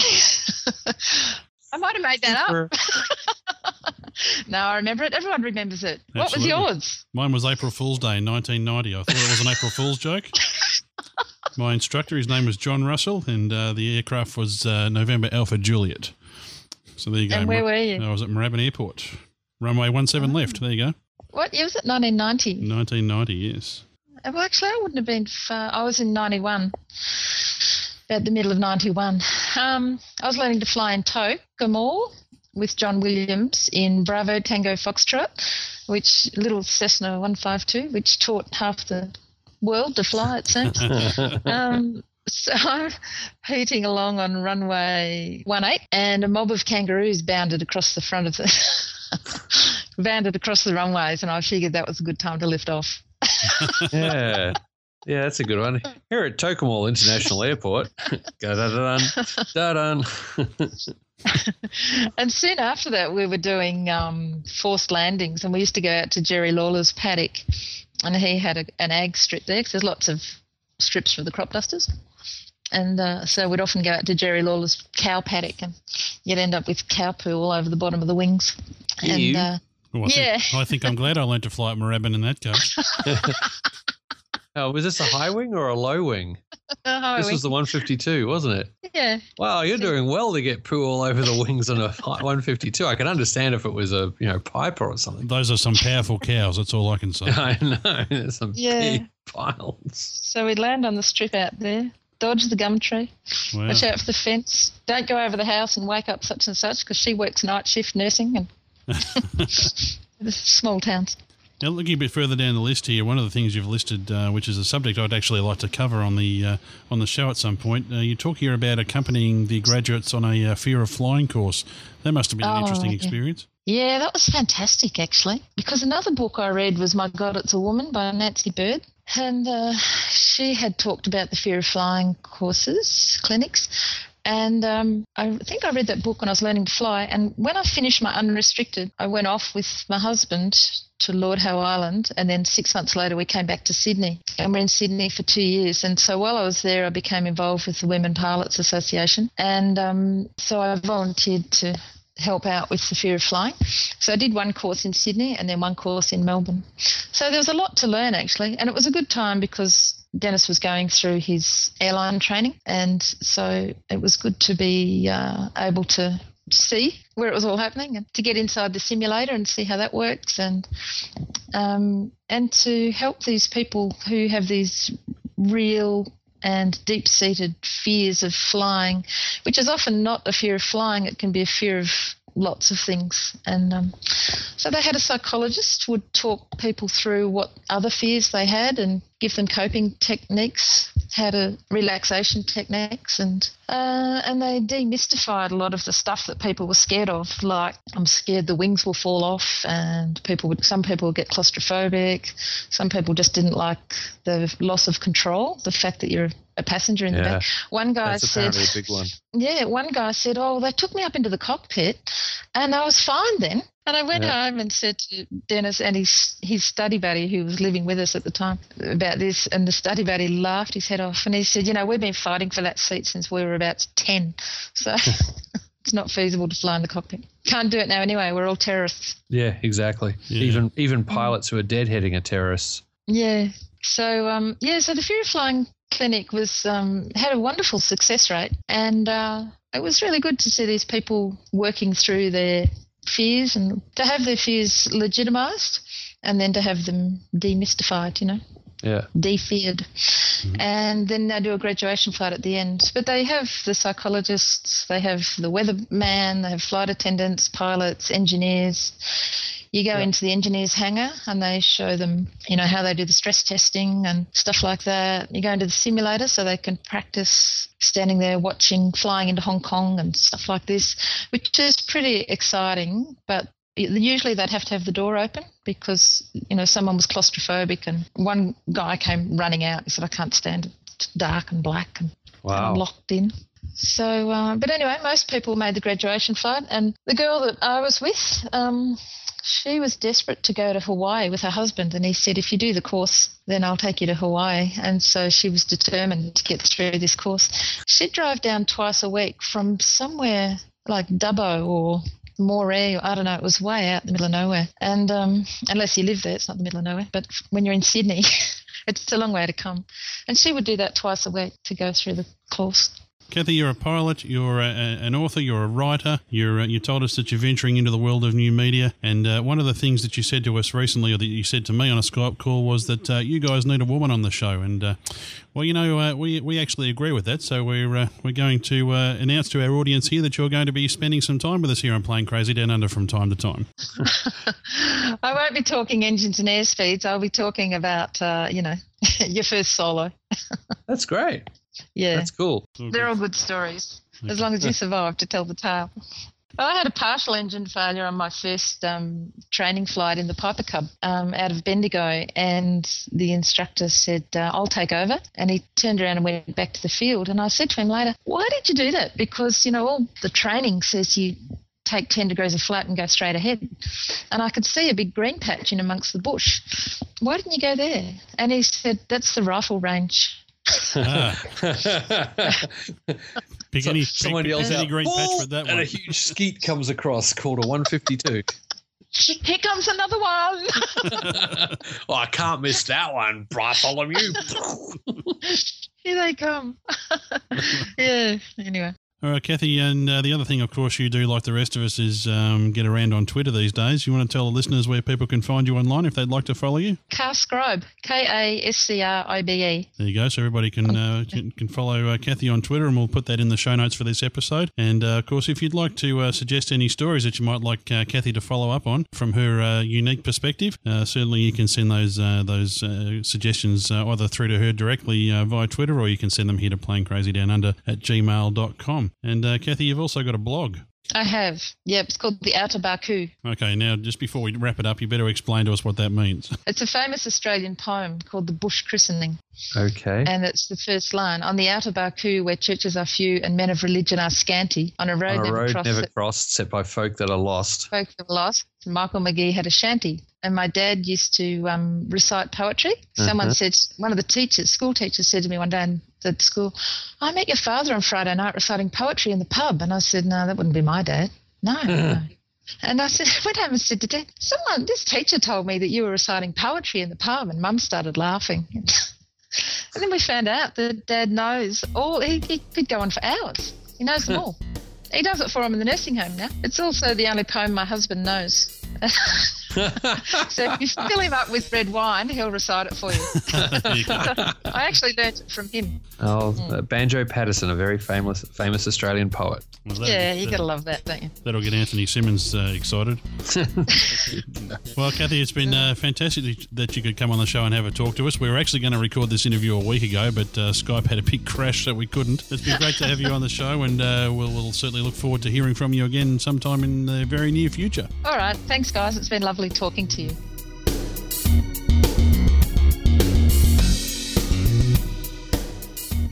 I might have made that up. [laughs] no, I remember it. Everyone remembers it. What was yours? Mine was April Fool's Day in 1990. I thought it was an April Fool's joke. My instructor, his name was John Russell, and uh, the aircraft was uh, November Alpha Juliet. So there you go. And where were you? I was at Moorabbin Airport. Runway 17 left. There you go. What year was it? 1990. 1990, yes. Well, actually, I wouldn't have been far. I was in 91, about the middle of 91. Um, I was learning to fly in tow, Gamor, with John Williams in Bravo Tango Foxtrot, which little Cessna 152, which taught half the world to fly, it seems. [laughs] um, so [laughs] I'm heating along on runway 18, and a mob of kangaroos bounded across the front of the [laughs] bounded across the runways, and I figured that was a good time to lift off. yeah. Yeah, that's a good one. Here at Tocumwal International Airport. da da da and soon after that, we were doing um, forced landings, and we used to go out to Jerry Lawler's paddock, and he had a, an ag strip there because there's lots of strips for the crop dusters. And uh, so we'd often go out to Jerry Lawler's cow paddock, and you'd end up with cow poo all over the bottom of the wings. And uh, well, I yeah, think, I think I'm glad I learned to fly at Moorabbin in that case. [laughs] [laughs] oh, was this a high wing or a low wing? [laughs] A this wing. was the 152, wasn't it? yeah, Wow, you're doing well to get poo all over the wings on a [laughs] 152. I can understand if it was a you know Piper or something. Those are some powerful cows. That's all I can say. [laughs] I know there's some Yeah. big piles. So we'd land on the strip out there, dodge the gum tree, Wow. watch out for the fence, don't go over the house and wake up such and such because she works night shift nursing and the small towns. Now, looking a bit further down the list here, one of the things you've listed, uh, which is a subject I'd actually like to cover on the uh, on the show at some point, uh, you talk here about accompanying the graduates on a uh, fear of flying course. That must have been an Oh, interesting yeah. experience. Yeah, that was fantastic actually. Because another book I read was My God, It's a Woman by Nancy Bird. And uh, she had talked about the fear of flying courses, clinics. And um, I think I read that book when I was learning to fly. And when I finished my unrestricted, I went off with my husband to Lord Howe Island. And then six months later, we came back to Sydney. And we're in Sydney for two years. And so while I was there, I became involved with the Women Pilots Association. And um, so I volunteered to help out with the fear of flying. So I did one course in Sydney and then one course in Melbourne. So there was a lot to learn actually, and it was a good time because Dennis was going through his airline training, and so it was good to be uh, able to see where it was all happening and to get inside the simulator and see how that works and um, and to help these people who have these real and deep seated fears of flying, which is often not a fear of flying, it can be a fear of lots of things. And um, so they had a psychologist would talk people through what other fears they had and give them coping techniques, how to relaxation techniques, and uh, and they demystified a lot of the stuff that people were scared of. Like I'm scared the wings will fall off, and people would some people would get claustrophobic, some people just didn't like the loss of control, the fact that you're a passenger in the back. One guy said, one. [laughs] yeah, one guy said, "Oh, they took me up into the cockpit, and I was fine then." And I went Yeah. home and said to Dennis and his his study buddy, who was living with us at the time, about this. And the study buddy laughed his head off, and he said, "You know, we've been fighting for that seat since we were about ten, so [laughs] it's not feasible to fly in the cockpit. Can't do it now anyway. We're all terrorists." Yeah, exactly. Yeah. Even even pilots who are deadheading are terrorists. Yeah. So um, yeah, so the Fear of Flying clinic was um, had a wonderful success rate, and uh, it was really good to see these people working through their fears and to have their fears legitimised, and then to have them demystified. You know Yeah. de-feared. Mm-hmm. And then they do a graduation flight at the end. But they have the psychologists, they have the weatherman, they have flight attendants, pilots, engineers. You go into the engineer's hangar and they show them, you know, how they do the stress testing and stuff like that. You go into the simulator so they can practice standing there watching flying into Hong Kong and stuff like this, which is pretty exciting. But usually they'd have to have the door open because you know someone was claustrophobic and one guy came running out and said i can't stand it. It's dark and black and Wow. Locked in. So uh, but anyway most people made the graduation flight and the girl that i was with um, she was desperate to go to hawaii with her husband and he said if you do the course then i'll take you to hawaii. And so she was determined to get through this course. She'd drive down twice a week from somewhere like dubbo or Moree, or I don't know, it was way out in the middle of nowhere. And um, unless you live there, it's not the middle of nowhere. But when you're in Sydney, [laughs] it's a long way to come. And she would do that twice a week to go through the course. Kathy, you're a pilot, you're a, a, an author, you're a writer. You're uh, you told us that you're venturing into the world of new media, and uh, one of the things that you said to us recently, or that you said to me on a Skype call, was that uh, you guys need a woman on the show. And uh, well, you know, uh, we we actually agree with that. So we're uh, we're going to announce to our audience here that you're going to be spending some time with us here on Plane Crazy Down Under from time to time. [laughs] I won't be talking engines and airspeeds. I'll be talking about you know [laughs] your first solo. [laughs] That's great. Yeah, that's cool. They're all good stories okay. as long as you [laughs] survive to tell the tale. Well, I had a partial engine failure on my first um, training flight in the Piper Cub um, out of Bendigo, and the instructor said, uh, I'll take over. And he turned around and went back to the field. And I said to him later, Why did you do that? Because, you know, all the training says you take 10 degrees of flat and go straight ahead. And I could see a big green patch in amongst the bush. Why didn't you go there? And he said, That's the rifle range. Ah. [laughs] pick so any, someone pick, yells out, green patch for that and one. a huge skeet comes across called a 152. [laughs] Here comes another one. [laughs] oh, I can't miss that one, Bartholomew. Here they come. yeah. Anyway. All right, Kathy, and uh, the other thing, of course, you do like the rest of us is um, get around on Twitter these days. You want to tell the listeners where people can find you online if they'd like to follow you? Kascribe, K A S C R I B E. There you go. So everybody can uh, can, can, follow uh, Kathy on Twitter, and we'll put that in the show notes for this episode. And uh, of course, if you'd like to uh, suggest any stories that you might like uh, Kathy to follow up on from her unique perspective, certainly you can send those those suggestions either through to her directly via Twitter, or you can send them here to Plane Crazy Down Under at gmail.com. And uh, Kathy, you've also got a blog. I have. Yep, it's called The Outer Barcoo. Okay, now just before we wrap it up, you better explain to us what that means. [laughs] It's a famous Australian poem called The Bush Christening. Okay. And it's the first line On the outer Barcoo, where churches are few and men of religion are scanty, on a road, on a never, road crossed, never crossed, set by folk that are lost. Folk that are lost. Michael Magee had a shanty. And my dad used to um, recite poetry. Someone uh-huh. said, one of the teachers, school teachers, said to me one day in the school, I met your father on Friday night reciting poetry in the pub. And I said, No, that wouldn't be my dad. No, [laughs] no. And I said, went home and said to Dad, someone, this teacher told me that you were reciting poetry in the pub. And Mum started laughing. [laughs] and then we found out that Dad knows all, he, he could go on for hours. He knows them [laughs] all. He does it for him in the nursing home now. It's also the only poem my husband knows. [laughs] so if you fill him up with red wine, he'll recite it for you. [laughs] I actually learnt it from him. Oh, mm. Banjo Paterson, a very famous famous Australian poet. Well, that, yeah, you got to love that, don't you? That'll get Anthony Simmons uh, excited. [laughs] well, Kathy, it's been uh, fantastic that you could come on the show and have a talk to us. We were actually going to record this interview a week ago, but uh, Skype had a big crash, so we couldn't. It's been great to have you on the show, and uh, we'll, we'll certainly look forward to hearing from you again sometime in the very near future. All right. Thanks, guys. It's been lovely talking to you.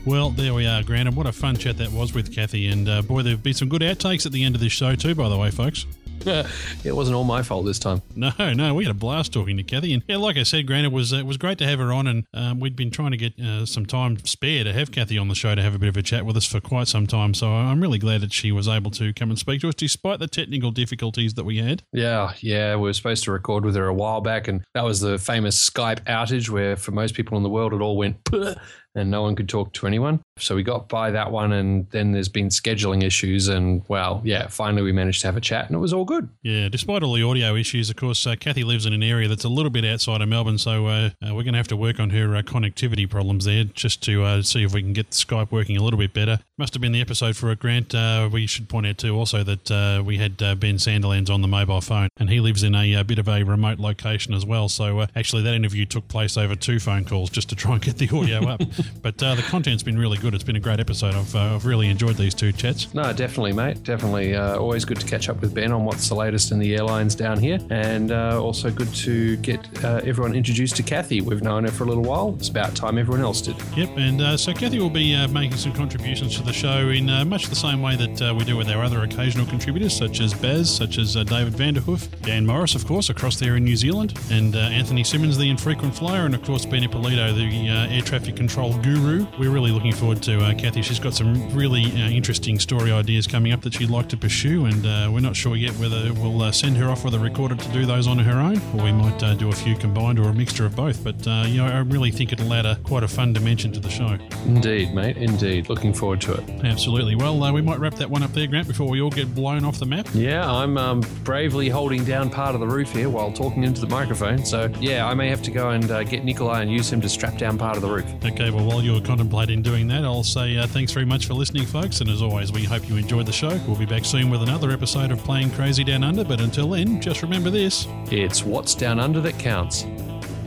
Well, there we are, Grant. what a fun chat that was with Kathy. And uh, boy, there've been some good outtakes at the end of this show, too, by the way, folks. [laughs] it wasn't all my fault this time. No, no, we had a blast talking to Kathy, and yeah, like I said, Grant, it was it was great to have her on, and um, we'd been trying to get uh, some time spare to have Kathy on the show to have a bit of a chat with us for quite some time. So I'm really glad that she was able to come and speak to us, despite the technical difficulties that we had. Yeah, yeah, we were supposed to record with her a while back, and that was the famous Skype outage where, for most people in the world, it all went [laughs] and no one could talk to anyone. So we got by that one, and then there's been scheduling issues, and well, yeah, finally we managed to have a chat, and it was all good. Yeah, despite all the audio issues, of course, uh, Kathy lives in an area that's a little bit outside of Melbourne, so uh, uh, we're going to have to work on her uh, connectivity problems there just to uh, see if we can get Skype working a little bit better. Must have been the episode for a grant. Uh, we should point out too also that we had Ben Sandilands on the mobile phone, and he lives in a, a bit of a remote location as well. So actually, that interview took place over two phone calls just to try and get the audio up. [laughs] but the content's been really good. It's been a great episode. I've, I've really enjoyed these two chats. No, definitely, mate. Definitely. always good to catch up with Ben on what's the latest in the airlines down here, and also good to get everyone introduced to Kathy. We've known her for a little while. It's about time everyone else did. Yep, and so Kathy will be making some contributions to the show in uh, much the same way that uh, we do with our other occasional contributors, such as Baz, such as uh, David Vanderhoof, Dan Morris, of course, across there in New Zealand, and uh, Anthony Simmons, the infrequent flyer, and of course Benny Polito, the uh, air traffic control guru. We're really looking forward to uh, Kathy. She's got some really uh, interesting story ideas coming up that she'd like to pursue, and uh, we're not sure yet whether we'll uh, send her off with a recorder to do those on her own, or we might uh, do a few combined or a mixture of both. But uh, you know, I really think it'll add a, quite a fun dimension to the show. Indeed, mate. Indeed. Looking forward to it. Absolutely. Well, uh, we might wrap that one up there, Grant, before we all get blown off the map. Yeah, I'm um, bravely holding down part of the roof here while talking into the microphone. So, yeah, I may have to go and uh, get Nikolai and use him to strap down part of the roof. Okay, well, while you're contemplating doing that, I'll say uh, thanks very much for listening, folks. And as always, we hope you enjoyed the show. We'll be back soon with another episode of Plane Crazy Down Under. But until then, just remember this It's what's down under that counts.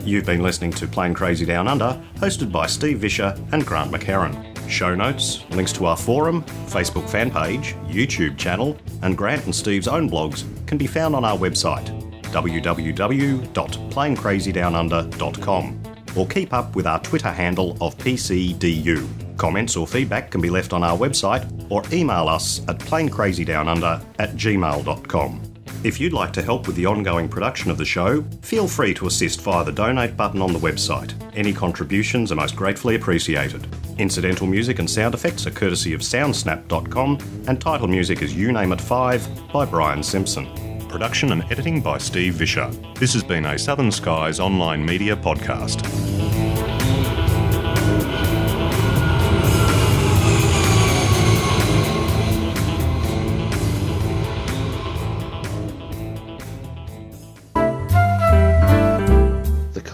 You've been listening to Plane Crazy Down Under, hosted by Steve Visscher and Grant McHarg. Show notes, links to our forum, Facebook fan page, YouTube channel, and Grant and Steve's own blogs can be found on our website www.planecrazydownunder.com or keep up with our Twitter handle of PCDU. Comments or feedback can be left on our website or email us at planecrazydownunder at gmail.com. If you'd like to help with the ongoing production of the show, feel free to assist via the donate button on the website. Any contributions are most gratefully appreciated. Incidental music and sound effects are courtesy of soundsnap.com, and title music is You Name It 5 by Brian Simpson. Production and editing by Steve Visscher. This has been a Southern Skies online media podcast.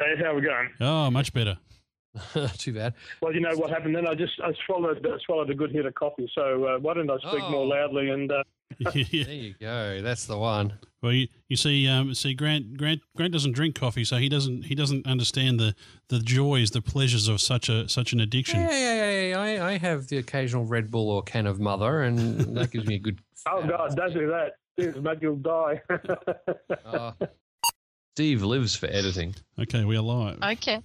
Okay, how we going? Oh, much better. [laughs] Too bad. Well, you know what happened then? I just I swallowed uh, swallowed a good hit of coffee. So uh, why don't I speak more loudly and uh, [laughs] There you go. That's the one. Well, you, you see, um, see, Grant, Grant, Grant doesn't drink coffee, so he doesn't, he doesn't understand the, the joys, the pleasures of such a such an addiction. Yeah, yeah, yeah, yeah. I, I have the occasional Red Bull or can of Mother, and that gives me a good. [laughs] oh god, don't do that. It's mate, you'll die. Uh, Steve lives for editing. Okay, we are live. Okay.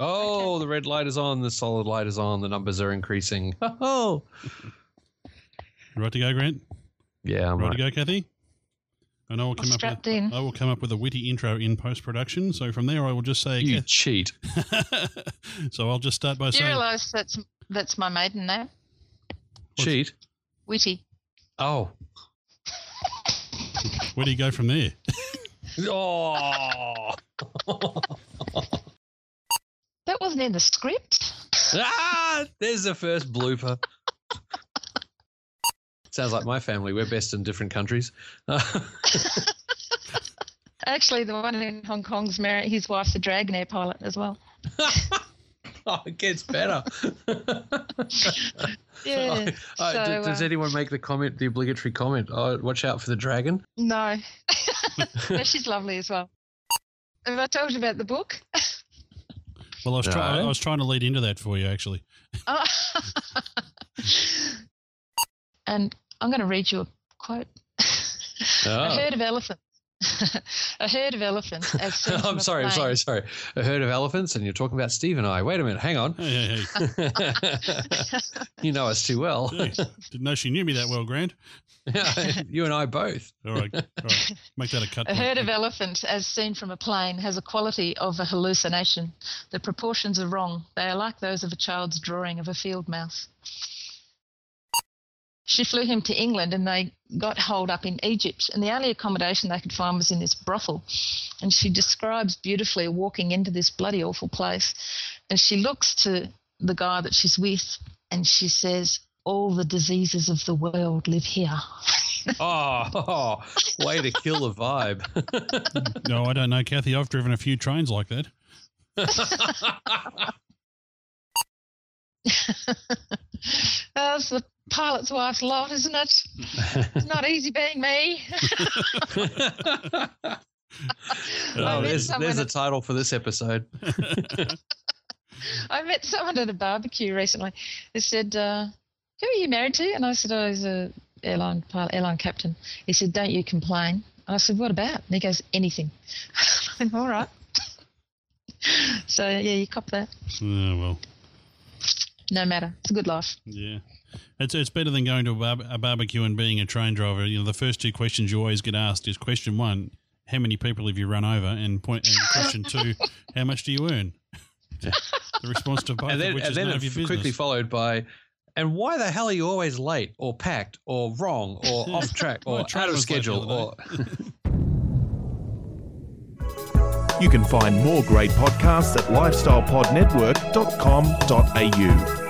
Oh, the red light is on. The solid light is on. The numbers are increasing. [laughs] Oh, You right to go, Grant? yeah, I'm right, right. to go, Kathy? And I will come up. With, in. I will come up with a witty intro in post production. So from there, I will just say. You Kath- cheat. [laughs] so I'll just start by Do you realise that's that's my maiden name? Cheat. Witty. Oh. where do you go from there? [laughs] Oh. [laughs] That wasn't in the script. ah, there's the first blooper. Sounds like my family. We're best in different countries. [laughs] Actually, the one in Hong Kong's married. His wife's a Dragonair pilot as well. [laughs] [laughs] oh, it gets better. [laughs] Yeah. [laughs] Oh, so, d- does uh, anyone make the comment, the obligatory comment? Oh, watch out for the dragon. No. no, she's lovely as well. Have I told you about the book? Well, I was, try- No. I was trying to lead into that for you, actually. Oh. and I'm going to read you a quote. Oh. A herd of elephants. [laughs] a herd of elephants. As [laughs] I'm sorry, I'm sorry, sorry. A herd of elephants, and you're talking about Steve and I. Wait a minute, hang on. Hey, hey, hey. [laughs] you know us too well. Hey, Didn't know she knew me that well, Grant. you and I both. All right, all right. Make that a cut. A point. herd of elephants, as seen from a plane, has a quality of a hallucination. The proportions are wrong. They are like those of a child's drawing of a field mouse. She flew him to England and they got holed up in Egypt. And the only accommodation they could find was in this brothel. And she describes beautifully walking into this bloody awful place. And she looks to the guy that she's with and she says, All the diseases of the world live here. oh, [laughs] oh, way to kill the vibe. [laughs] no, I don't know, Kathy. I've driven a few trains like that. [laughs] [laughs] That's the pilot's wife's lot, isn't it? It's not easy being me. [laughs] oh, there's, there's a title for this episode. [laughs] I met someone at a barbecue recently. They said, uh, "Who are you married to?" And I said, "Oh, was a airline pilot, airline captain." He said, "Don't you complain?" And I said, "What about?" And he goes, "Anything." All right. so yeah, you cop that. Oh well. No matter, it's a good life. Yeah. It's, it's better than going to a, bar- a barbecue and being a train driver. You know, the first two questions you always get asked is question one, how many people have you run over? And point and question [laughs] two, how much do you earn? [laughs] the response to both, and then, which and is then none of your business. quickly followed by, and why the hell are you always late or packed or wrong or off [laughs] track or My out of was late the schedule or other You can find more great podcasts at lifestylepodnetwork.com.au.